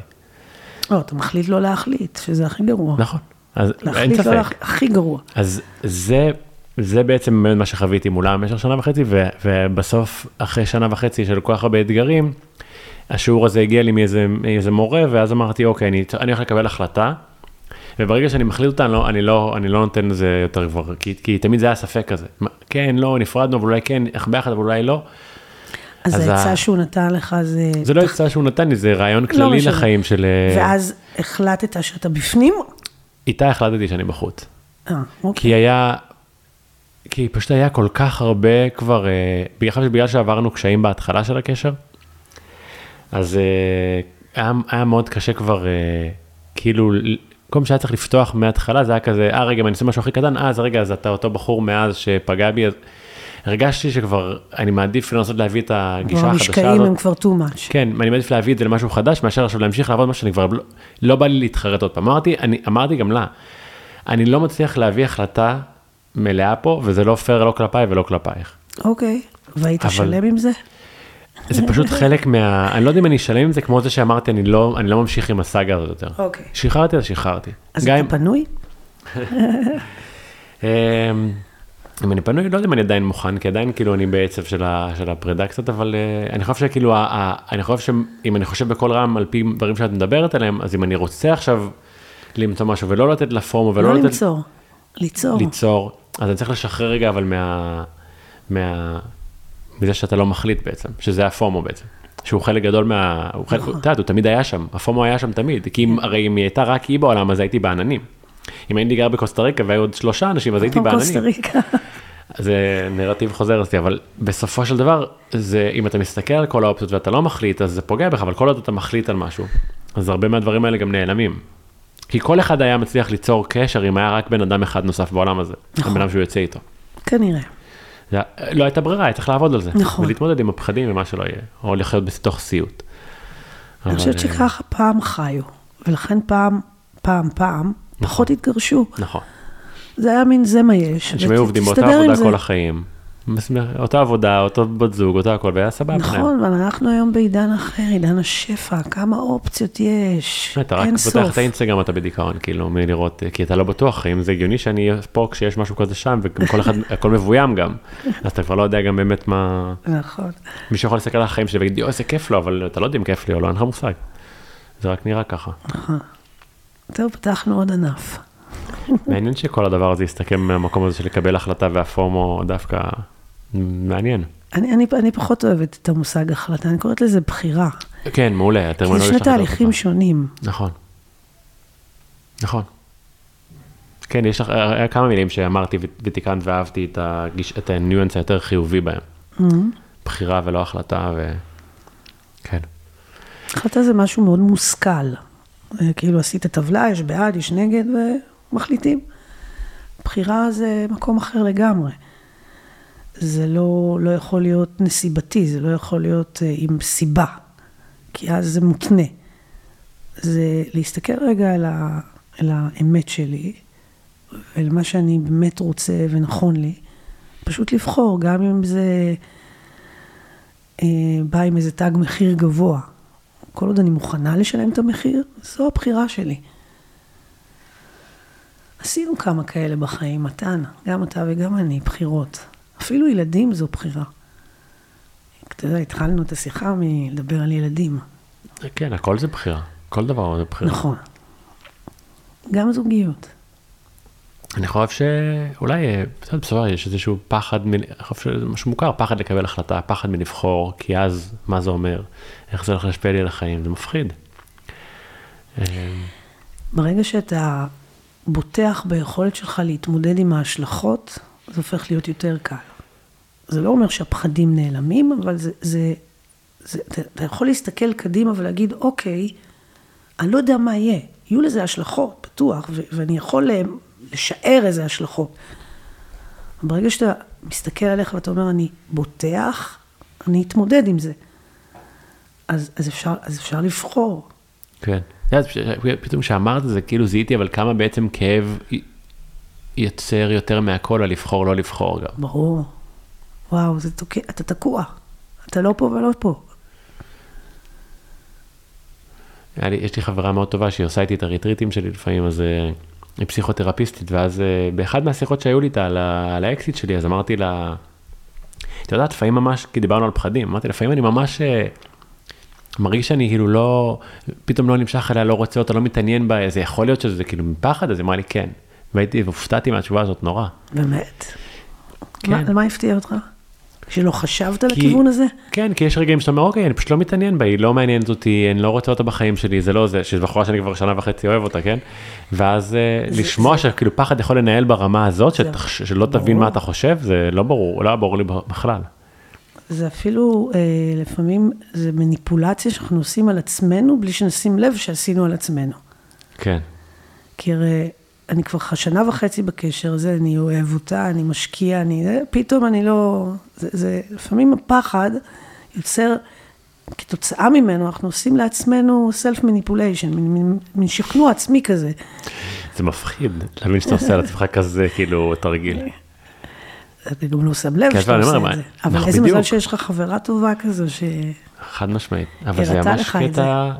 לא, אתה מחליט לא להחליט, שזה הכי גרוע. נכון. אז אין להחליט לא ספק. להחליט, הכי גרוע. אז זה, זה בעצם באמת מה שחוויתי מולם במשך שנה וחצי, ו, ובסוף, אחרי שנה וחצי של כל כך הרבה אתגרים, השיעור הזה הגיע לי מאיזה, מאיזה מורה, ואז אמרתי, אוקיי, אני, אני הולך לקבל החלטה, וברגע שאני מחליט אותה, אני לא, אני לא, אני לא נותן לזה יותר כבר, כי, כי תמיד זה היה ספק כזה. כן, לא, נפרדנו, אבל אולי כן, איך ביחד, אבל אולי לא. אז אז העצה ה- שהוא נתן לך זה... זה לא עצה שהוא נתן לי, זה רעיון כללי לא. לחיים של... אה, ואז החלטת שאתה בפנים? איתה החלטתי שאני בחוץ. אה, כי אוקיי. היה, כי פשוט היה כל כך הרבה כבר, אה, בגלל, בגלל שעברנו קשיים בהתחלה של הקשר, אז אה, היה, היה מאוד קשה כבר, אה, כאילו, כל פעם שהיה צריך לפתוח מההתחלה, זה היה כזה, אה רגע, אם אני עושה משהו הכי קטן, אה, אז רגע, אז אתה אותו בחור מאז שפגע בי, אז הרגשתי שכבר, אני מעדיף לנסות להביא את הגישה החדשה המשקעים הזאת. הם כבר too much. כן, אני מעדיף להביא את זה למשהו חדש, מאשר עכשיו להמשיך לעבוד משהו שאני כבר לא, לא בא לי להתחרט עוד פעם. אמרתי, אני, אמרתי גם לה, אני לא מצליח להביא החלטה מלאה פה, וזה לא פייר לא כלפיי ולא כלפייך. אוקיי. והיית אבל- שלם עם זה? זה פשוט חלק מה... אני לא יודע אם אני אשלם עם זה כמו זה שאמרתי, אני לא, אני לא ממשיך עם הסאגה הזאת יותר. אוקיי. שחררתי אז שחררתי. אז גם אם- אתה פנוי? אם אני פנוי, לא יודע אם אני עדיין מוכן, כי עדיין כאילו אני בעצב של, ה, של הפרידה קצת, אבל uh, אני חושב שכאילו, ה, ה, אני חושב שאם אני חושב בקול רם על פי דברים שאת מדברת עליהם, אז אם אני רוצה עכשיו למצוא משהו ולא לתת לפורמו ולא לא לתת למצוא. ליצור. ליצור, אז אני צריך לשחרר רגע אבל מה, מה, מזה שאתה לא מחליט בעצם, שזה הפורמו בעצם. שהוא חלק גדול מה... הוא חלק, נכון. את יודעת, הוא תמיד היה שם, הפורמו היה שם תמיד, כי אם, הרי אם היא הייתה רק היא בעולם, אז הייתי בעננים. אם הייתי גר בקוסטה ריקה והיו עוד שלושה אנשים, אז הייתי בעננים. זה נרטיב חוזר אצלי, אבל בסופו של דבר, זה, אם אתה מסתכל על כל האופציות ואתה לא מחליט, אז זה פוגע בך, אבל כל עוד אתה מחליט על משהו, אז הרבה מהדברים האלה גם נעלמים. כי כל אחד היה מצליח ליצור קשר אם היה רק בן אדם אחד נוסף בעולם הזה, נכון. הבן אדם שהוא יוצא איתו. כנראה. זה, לא הייתה ברירה, היה צריך לעבוד על זה. נכון. ולהתמודד עם הפחדים ומה שלא יהיה, או לחיות בתוך סיוט. אני אבל, חושבת אה, שככה פעם חיו, ולכן פעם, פעם, פעם, פחות התגרשו. נכון. זה היה מין זה מה יש. אנשים היו עובדים באותה עבודה. כל החיים. אותה עבודה, אותו בת זוג, אותו הכל, והיה סבבה. נכון, אבל אנחנו היום בעידן אחר, עידן השפע, כמה אופציות יש, אתה רק אין פותח סוף. את האינסטגרם אתה בדיכאון כאילו מלראות כי אתה לא בטוח אם זה הגיוני שאני פה כשיש משהו כזה שם וגם כל אחד הכל מבוים גם אז אתה כבר לא יודע גם באמת מה נכון. מי שיכול להסתכל על החיים שלי ויגיד יואו איזה כיף לו אבל אתה לא יודע אם כיף לי או לא אין לך מושג. זה רק נראה ככה. טוב, פתחנו עוד ענף. מעניין שכל הדבר הזה יסתכם מהמקום הזה של לקבל החלטה והפורמו דווקא מעניין. אני, אני, אני פחות אוהבת את המושג החלטה, אני קוראת לזה בחירה. כן מעולה. כי הטרמינולוגיה זה שני יותר תהליכים. שונים. נכון. נכון. כן, יש לך, היה כמה מילים שאמרתי ותיקנת ואהבתי את, הגיש, את הניואנס היותר חיובי בהם. Mm-hmm. בחירה ולא החלטה ו... כן. החלטה זה משהו מאוד מושכל. אה, כאילו עשית טבלה, יש בעד, יש נגד, ומחליטים. בחירה זה מקום אחר לגמרי. זה לא, לא יכול להיות נסיבתי, זה לא יכול להיות אה, עם סיבה, כי אז זה מותנה. זה להסתכל רגע על, ה, על האמת שלי, ועל מה שאני באמת רוצה ונכון לי, פשוט לבחור, גם אם זה אה, בא עם איזה תג מחיר גבוה. כל עוד אני מוכנה לשלם את המחיר, זו הבחירה שלי. עשינו כמה כאלה בחיים, מתן, גם אתה וגם אני, בחירות. אפילו ילדים זו בחירה. אתה יודע, התחלנו את השיחה מלדבר על ילדים. כן, הכל זה בחירה. כל דבר זה בחירה. נכון. גם זוגיות. אני חושב שאולי, בסופו יש איזשהו פחד, מ- אני חושב שזה משהו מוכר, פחד לקבל החלטה, פחד מלבחור, כי אז מה זה אומר, איך זה הולך להשפיע לי על החיים, זה מפחיד. אה, ברגע שאתה בוטח ביכולת שלך להתמודד עם ההשלכות, זה הופך להיות יותר קל. זה לא אומר שהפחדים נעלמים, אבל זה, זה, זה אתה, אתה יכול להסתכל קדימה ולהגיד, אוקיי, אני לא יודע מה יהיה, יהיו לזה השלכות, בטוח, ו- ואני יכול לשער איזה השלכות. ברגע שאתה מסתכל עליך ואתה אומר, אני בוטח, אני אתמודד עם זה. אז, אז, אפשר, אז אפשר לבחור. כן. את יודעת, פתאום כשאמרת זה, כאילו זיהיתי, אבל כמה בעצם כאב יוצר יותר מהכל על לבחור, לא לבחור גם. ברור. וואו, זה תוקע, אתה תקוע. אתה לא פה ולא פה. לי, יש לי חברה מאוד טובה שהיא עושה איתי את הריטריטים שלי לפעמים, אז אה, היא פסיכותרפיסטית, ואז אה, באחד מהשיחות שהיו לי איתה על, על האקסיט שלי, אז אמרתי לה, את יודעת, לפעמים ממש, כי דיברנו על פחדים, אמרתי, לפעמים אני ממש אה, מרגיש שאני כאילו לא, פתאום לא נמשך אליה, לא רוצה אותה, לא מתעניין בה, זה יכול להיות שזה כאילו מפחד, אז היא אמרה לי כן. והייתי, והופתעתי מהתשובה הזאת נורא. באמת. כן. מה, על מה הפתיע אותך? שלא חשבת כי- לכיוון הזה? כן, כי יש רגעים שאתה אומר, אוקיי, אני פשוט לא מתעניין בה, היא לא מעניינת אותי, אני לא רוצה אותה בחיים שלי, זה לא זה, שזו בחורה שאני כבר שנה וחצי אוהב אותה, כן? ואז אה, זה- לשמוע זה- שכאילו פחד יכול לנהל ברמה הזאת, שתח- שלא תבין ברור. מה אתה חושב, זה לא ברור, לא היה ברור לי בכלל. זה אפילו, אה, לפעמים, זה מניפולציה שאנחנו עושים על עצמנו, בלי שנשים לב שעשינו על עצמנו. כן, כי הרי אני כבר שנה וחצי בקשר הזה, אני אוהב אותה, אני משקיע, אני... אה, פתאום אני לא... זה, זה לפעמים הפחד יוצר, כתוצאה ממנו, אנחנו עושים לעצמנו סלף מניפוליישן, מין, שכנוע עצמי כזה. זה מפחיד, להבין שאתה עושה על עצמך כזה, כאילו, תרגיל. אתה גם לא שם לב כן, שאתה אני עושה את זה. אבל איזה מזל. שיש לך חברה טובה כזו, ש... חד משמעית, אבל זה ממש קטע...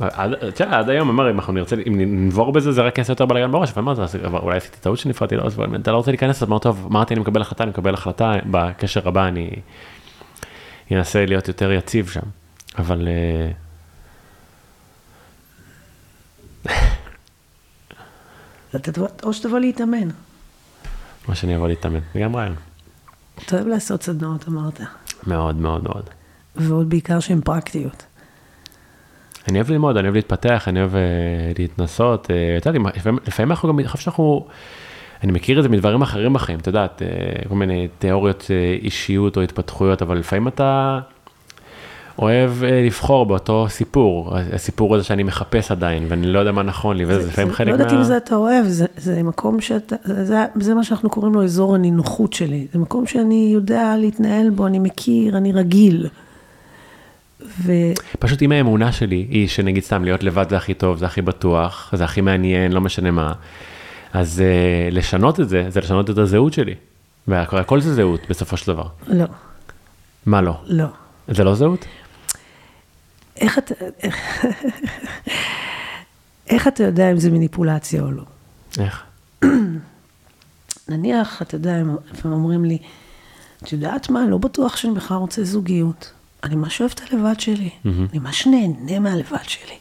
עד, תראה, עד היום, אומר, אם אנחנו נרצה, אם ננבור בזה, זה רק יעשה יותר בלאגן בראש, אבל מה זה, אולי עשיתי טעות שנפרדתי לו, אז אתה לא רוצה להיכנס, אז אמר, טוב, אמרתי, אני מקבל החלטה, אני מקבל החלטה, בקשר הבא אני אנסה להיות יותר יציב שם, אבל... אה, אתה או שתבוא להתאמן. מה שאני אבוא להתאמן, זה גם רעיון. אתה אוהב לעשות סדנאות, אמרת. מאוד מאוד מאוד. ועוד בעיקר שהן פרקטיות. אני אוהב ללמוד, אני אוהב להתפתח, אני אוהב אה, להתנסות, אה, את יודעת, לפעמים- אנחנו גם, אני חושב שאנחנו, אני מכיר את זה מדברים אחרים בחיים, את יודעת, אה, כל מיני תיאוריות אישיות או התפתחויות, אבל לפעמים אתה אוהב אה, לבחור באותו סיפור, הסיפור הזה שאני מחפש עדיין, ואני לא יודע מה נכון לי, וזה לפעמים חלק לא מה... יודעת אם זה אתה אוהב, זה, זה מקום שאתה, זה, זה מה שאנחנו קוראים לו אזור הנינוחות שלי. זה מקום שאני יודע להתנהל בו, אני מכיר, אני רגיל. ו... פשוט אם האמונה שלי היא שנגיד סתם להיות לבד זה הכי טוב, זה הכי בטוח, זה הכי מעניין, לא משנה מה, אז uh, לשנות את זה, זה לשנות את הזהות שלי. והכל זה זהות בסופו של דבר. לא, מה לא? לא. זה לא זהות? איך אתה, איך, איך אתה יודע אם זה מניפולציה או לא? איך? נניח, אתה יודע, הם אומרים לי, את יודעת מה, לא בטוח שאני בכלל רוצה זוגיות. אני ממש אוהב את הלבד שלי. אני ממש נהנה מהלבד שלי.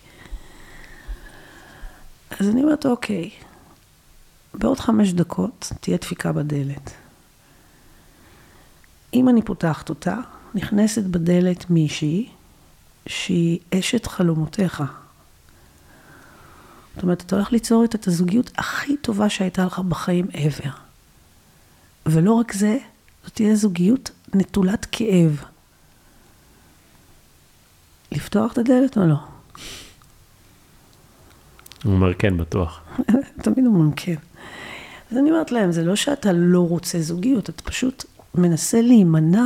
אז אני אומרת, אוקיי, בעוד חמש דקות תהיה דפיקה בדלת. אם אני פותחת אותה, נכנסת בדלת מישהי שהיא אשת חלומותיך. זאת אומרת, אתה הולך ליצור איתה את הזוגיות הכי טובה שהייתה לך בחיים ever. ולא רק זה, זאת תהיה זוגיות נטולת כאב. לפתוח את הדלת או לא? הוא אומר כן, בטוח. תמיד אומרים כן. אז אני אומרת להם, זה לא שאתה לא רוצה זוגיות, אתה פשוט מנסה להימנע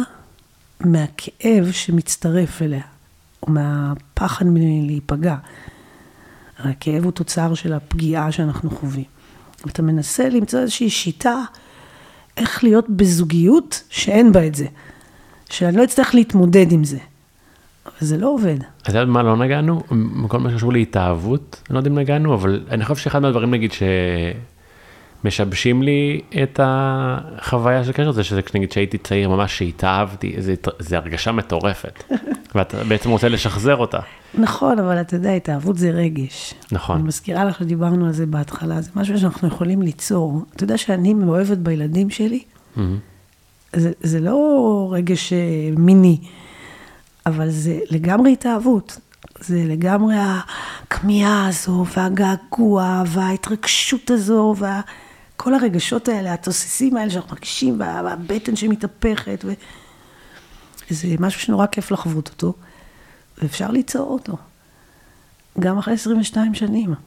מהכאב שמצטרף אליה, או מהפחד מלהיפגע. הכאב הוא תוצר של הפגיעה שאנחנו חווים. אתה מנסה למצוא איזושהי שיטה איך להיות בזוגיות שאין בה את זה. שאני לא אצטרך להתמודד עם זה. אבל זה לא עובד. את יודעת מה לא נגענו? כל מה שקשור להתאהבות, אני לא יודע אם נגענו, אבל אני חושב שאחד מהדברים נגיד שמשבשים לי את החוויה של קשר זה שזה נגיד שהייתי צעיר ממש שהתאהבתי, זה, זה הרגשה מטורפת, ואתה בעצם רוצה לשחזר אותה. נכון, אבל אתה יודע, התאהבות זה רגש. נכון. אני מזכירה לך שדיברנו על זה בהתחלה, זה משהו שאנחנו יכולים ליצור. אתה יודע שאני מאוהבת בילדים שלי? מהמם. זה, זה לא רגש אה, מיני, אבל זה לגמרי התאהבות. זה לגמרי הכמיהה הזו, והגעגוע, וההתרגשות הזו, וה... כל הרגשות האלה, התוססים האלה שאנחנו מרגישים, וה- והבטן שמתהפכת, ו... זה משהו שנורא כיף לחוות אותו, ואפשר ליצור אותו. גם אחרי 22 שנים. את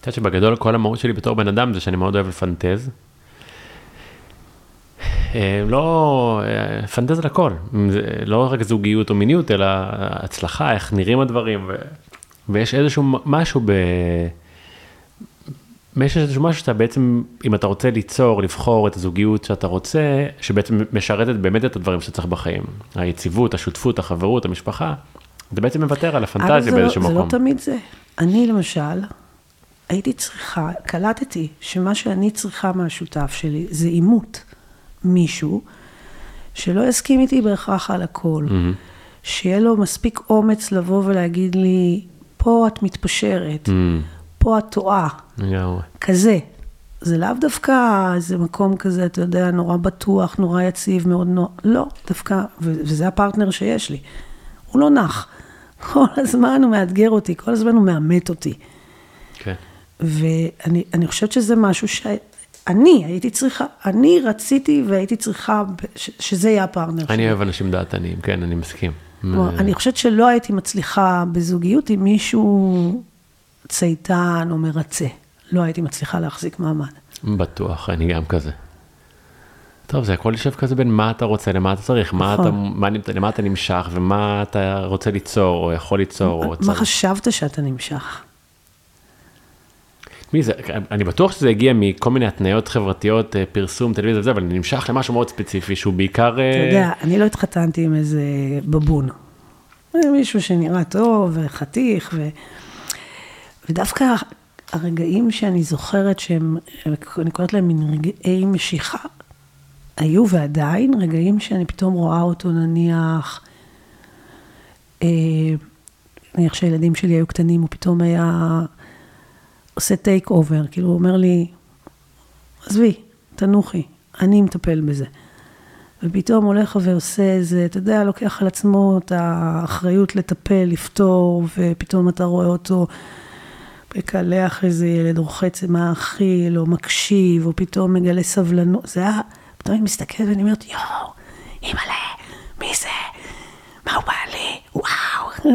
יודעת שבגדול כל המהות שלי בתור בן אדם זה שאני מאוד אוהב לפנטז. אה, לא, אה, פנטז על הכל, לא רק זוגיות או מיניות, אלא הצלחה, איך נראים הדברים, ו... ויש איזשהו משהו ב... יש איזשהו משהו שאתה בעצם, אם אתה רוצה ליצור, לבחור את הזוגיות שאתה רוצה, שבעצם משרתת באמת את הדברים שאתה צריך בחיים. היציבות, השותפות, החברות, המשפחה, זה בעצם מוותר על הפנטזיה זה באיזשהו לא, מקום. זה לא תמיד זה. אני למשל, הייתי צריכה, קלטתי שמה שאני צריכה מהשותף שלי זה עימות. מישהו שלא יסכים איתי בהכרח על הכל. מהמם. שיהיה לו מספיק אומץ לבוא ולהגיד לי, פה את מתפשרת, מהמם. פה את טועה, לגמרי. כזה. זה לאו דווקא איזה מקום כזה, אתה יודע, נורא בטוח, נורא יציב, מאוד נוח. לא, דווקא, ו- וזה הפרטנר שיש לי. הוא לא נח. כל הזמן הוא מאתגר אותי, כל הזמן הוא מאמת אותי. כן. ואני אני חושבת שזה משהו שאני הייתי צריכה, אני רציתי והייתי צריכה ש- שזה יהיה הפרטנר אני שלי. אוהב אנשים דעתניים, כן, אני מסכים. כלומר, אני חושבת שלא הייתי מצליחה בזוגיות עם מישהו צייתן או מרצה. לא הייתי מצליחה להחזיק מעמד. בטוח, אני גם כזה. טוב, זה הכל יושב כזה בין מה אתה רוצה, למה אתה צריך, מה נכון. אתה, מה, למה אתה נמשך ומה אתה רוצה ליצור, או יכול ליצור, או מה. חשבת שאתה נמשך? מי זה, אני בטוח שזה הגיע מכל מיני התניות חברתיות, אה, פרסום, טלוויזיה וזה, אבל אני נמשך למשהו מאוד ספציפי, שהוא בעיקר... אה, אתה יודע, אני לא התחתנתי עם איזה בבון. מישהו שנראה טוב וחתיך, ו... ודווקא הרגעים שאני זוכרת שהם, אני קוראת להם מין רגעי משיכה, היו ועדיין רגעים שאני פתאום רואה אותו נניח, אה, נניח שהילדים שלי היו קטנים, הוא פתאום היה עושה take over, כאילו הוא אומר לי, עזבי, תנוחי, אני מטפל בזה. ופתאום הולך ועושה איזה, אתה יודע, לוקח על עצמו את האחריות לטפל, לפתור, ופתאום אתה רואה אותו מקלח איזה ילד, רוחץ מאכיל, או מקשיב, או פתאום מגלה סבלנות. זה היה, פתאום אני מסתכלת ואני אומרת, יואו, אימא'לה, מי זה? מה הוא בא לי? וואו.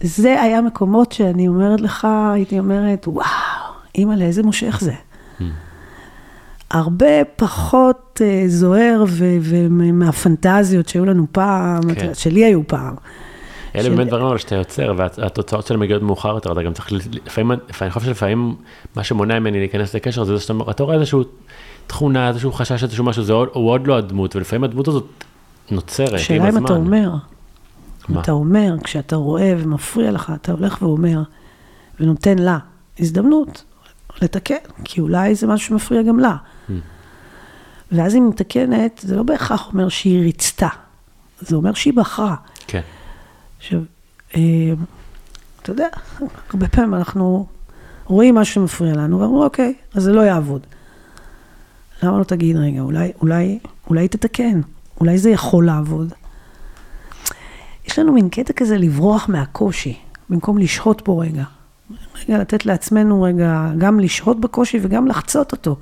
זה היה מקומות שאני אומרת לך, הייתי אומרת, וואו, אימא'לה, איזה מושך זה. הרבה פחות אה, זוהר ומהפנטזיות שהיו לנו פעם, כן. שלי היו פעם. אלה באמת דברים אבל שאתה יוצר, והתוצאות שלהם מגיעות מאוחר יותר, אתה גם צריך, לפעמים, אני חושב שלפעמים מה שמונע ממני להיכנס לקשר זה שאתה אתה רואה איזשהו תכונה, איזשהו חשש, איזשהו משהו, זה עוד- הוא עוד לא הדמות, ולפעמים הדמות הזאת נוצרת עם השאלה הזמן. אם אתה אומר, מה? אתה אומר, כשאתה רואה ומפריע לך, אתה הולך ואומר, ונותן לה הזדמנות לתקן, כי אולי זה משהו שמפריע גם לה. Hmm. ואז היא מתקנת, זה לא בהכרח אומר שהיא ריצתה, זה אומר שהיא בחרה. כן, עכשיו, אה, אתה יודע, הרבה פעמים אנחנו רואים משהו שמפריע לנו, ואומרים, אוקיי, אז זה לא יעבוד. למה לא תגיד, רגע, אולי, אולי, אולי תתקן, אולי זה יכול לעבוד. יש לנו מין קטע כזה לברוח מהקושי, במקום לשהות בו רגע. רגע, לתת לעצמנו רגע, גם לשהות בקושי וגם לחצות אותו.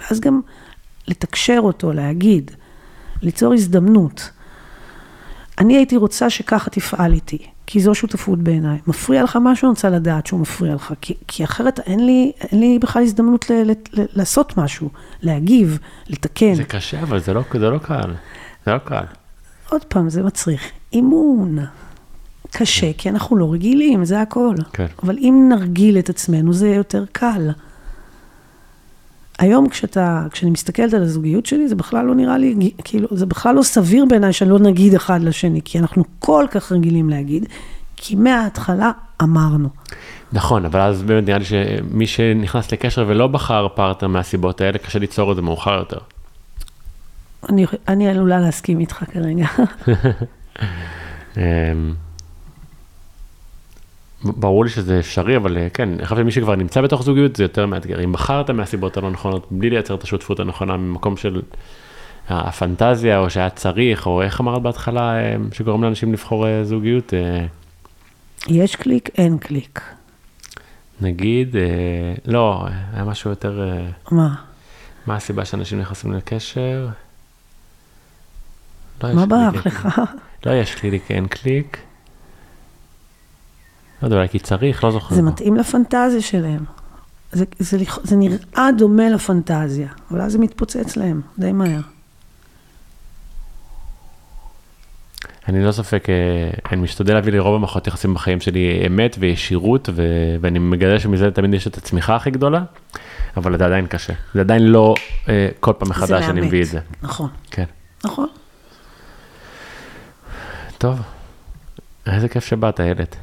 ואז גם לתקשר אותו, להגיד, ליצור הזדמנות. אני הייתי רוצה שככה תפעל איתי, כי זו שותפות בעיניי. מפריע לך משהו, אני רוצה לדעת שהוא מפריע לך, כי, כי אחרת אין לי, אין לי בכלל הזדמנות ל, ל, ל, לעשות משהו, להגיב, לתקן. זה קשה, אבל זה לא, זה לא קל, זה לא קל. עוד פעם, זה מצריך אימון. קשה, כי אנחנו לא רגילים, זה הכל. כן. אבל אם נרגיל את עצמנו, זה יהיה יותר קל. היום כשאתה, כשאני מסתכלת על הזוגיות שלי, זה בכלל לא נראה לי, כאילו, זה בכלל לא סביר בעיניי שלא נגיד אחד לשני, כי אנחנו כל כך רגילים להגיד, כי מההתחלה אמרנו. נכון, אבל אז באמת נראה לי שמי שנכנס לקשר ולא בחר פרטנר מהסיבות האלה, קשה ליצור את זה מאוחר יותר. אני, אני עלולה להסכים איתך כרגע. ברור לי שזה אפשרי, אבל אה, כן, אני חושב שמי שכבר נמצא בתוך זוגיות זה יותר מאתגר. אם בחרת מהסיבות הלא נכונות, בלי לייצר את השותפות הנכונה ממקום של הפנטזיה, או שהיה צריך, או איך אמרת בהתחלה, אה, שגורם לאנשים לבחור אה, זוגיות, יש קליק, אין קליק. נגיד, לא, היה משהו יותר, מה? מה הסיבה שאנשים נכנסים לקשר? לא, מה אין- לך? לא, יש קליק, אין קליק. לא יודע, אולי כי צריך, לא זוכר. זה. מתאים לפנטזיה שלהם. זה, זה, לכ- זה נראה דומה לפנטזיה, אבל אז זה מתפוצץ להם די מהר. אני לא ספק, אה, אני משתדל להביא לרוב המערכות יחסים בחיים שלי אמת וישירות, ו- ואני מגלה שמזה תמיד יש את הצמיחה הכי גדולה, אבל זה עדיין קשה. זה עדיין לא אה, כל פעם מחדש אני. מביא את זה. נכון, כן. נכון. טוב, איזה כיף שבאת, איילת.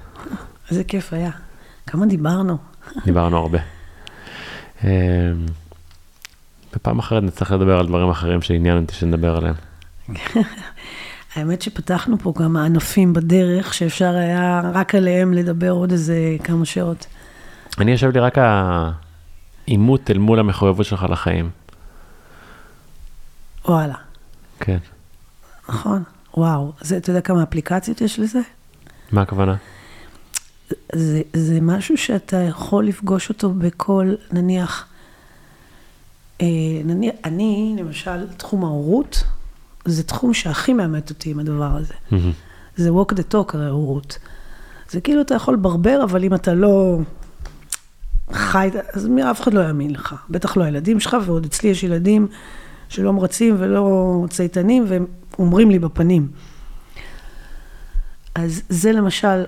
איזה כיף היה. כמה דיברנו. דיברנו הרבה. אה, בפעם אחרת נצטרך לדבר על דברים אחרים שעניין אותי שנדבר עליהם. האמת שפתחנו פה כמה ענפים בדרך, שאפשר היה רק עליהם לדבר עוד איזה כמה שעות. אני יושב לי רק העימות אל מול המחויבות שלך לחיים. וואלה, כן. נכון. וואו, זה, אתה יודע כמה אפליקציות יש לזה? מה הכוונה? זה, זה משהו שאתה יכול לפגוש אותו בכל, נניח, אה, נניח, אני, למשל, תחום ההורות, זה תחום שהכי מאמת אותי עם הדבר הזה. זה walk the talk הרי הורות. זה כאילו אתה יכול לברבר, אבל אם אתה לא חי, אז מי- אף אחד לא יאמין לך. בטח לא הילדים שלך, ועוד אצלי יש ילדים שלא מרצים ולא צייתנים, והם אומרים לי בפנים. אז זה למשל,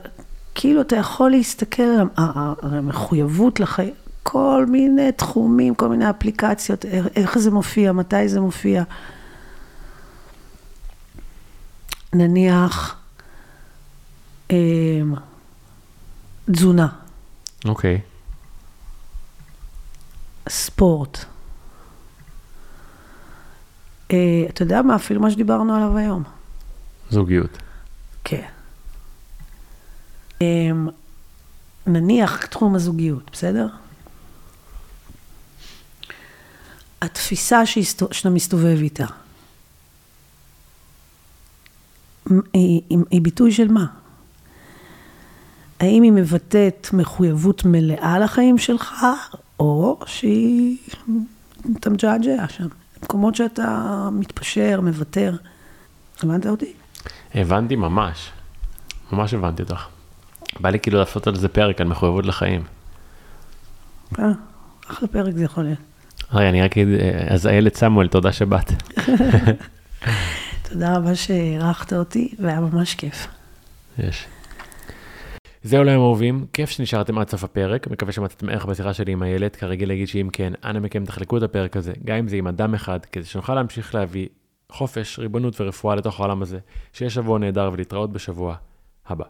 כאילו אתה יכול להסתכל על המחויבות לחיים, כל מיני תחומים, כל מיני אפליקציות, איך- זה מופיע, מתי זה מופיע. נניח, אמ, תזונה, אוקיי. ספורט. אה, אתה יודע מה? אפילו מה שדיברנו עליו היום. זוגיות. כן. נניח תחום הזוגיות, בסדר? התפיסה שאתה מסתובב איתה, היא, היא ביטוי של מה? האם היא מבטאת מחויבות מלאה לחיים שלך, או שהיא, אתה מג'עג'ע שם, מקומות שאתה מתפשר, מוותר. הבנת אותי? הבנתי ממש. ממש הבנתי אותך. בא לי כאילו לעשות על זה פרק על מחויבות לחיים. אה, אחלה פרק זה יכול להיות. רגע, אני רק אגיד, אה, אז איילת סמואל, תודה שבאת. תודה רבה שאירחת אותי, והיה ממש כיף. יש. זהו להיום אהובים, כיף שנשארתם עד סוף הפרק, מקווה שמצאתם ערך בשיחה שלי עם איילת, כרגיל להגיד שאם כן, אנא מכם תחלקו את הפרק הזה, גם אם זה עם אדם אחד, כדי שנוכל להמשיך להביא חופש, ריבונות ורפואה לתוך העולם הזה, שיהיה שבוע נהדר ולהתראות בשבוע הבא.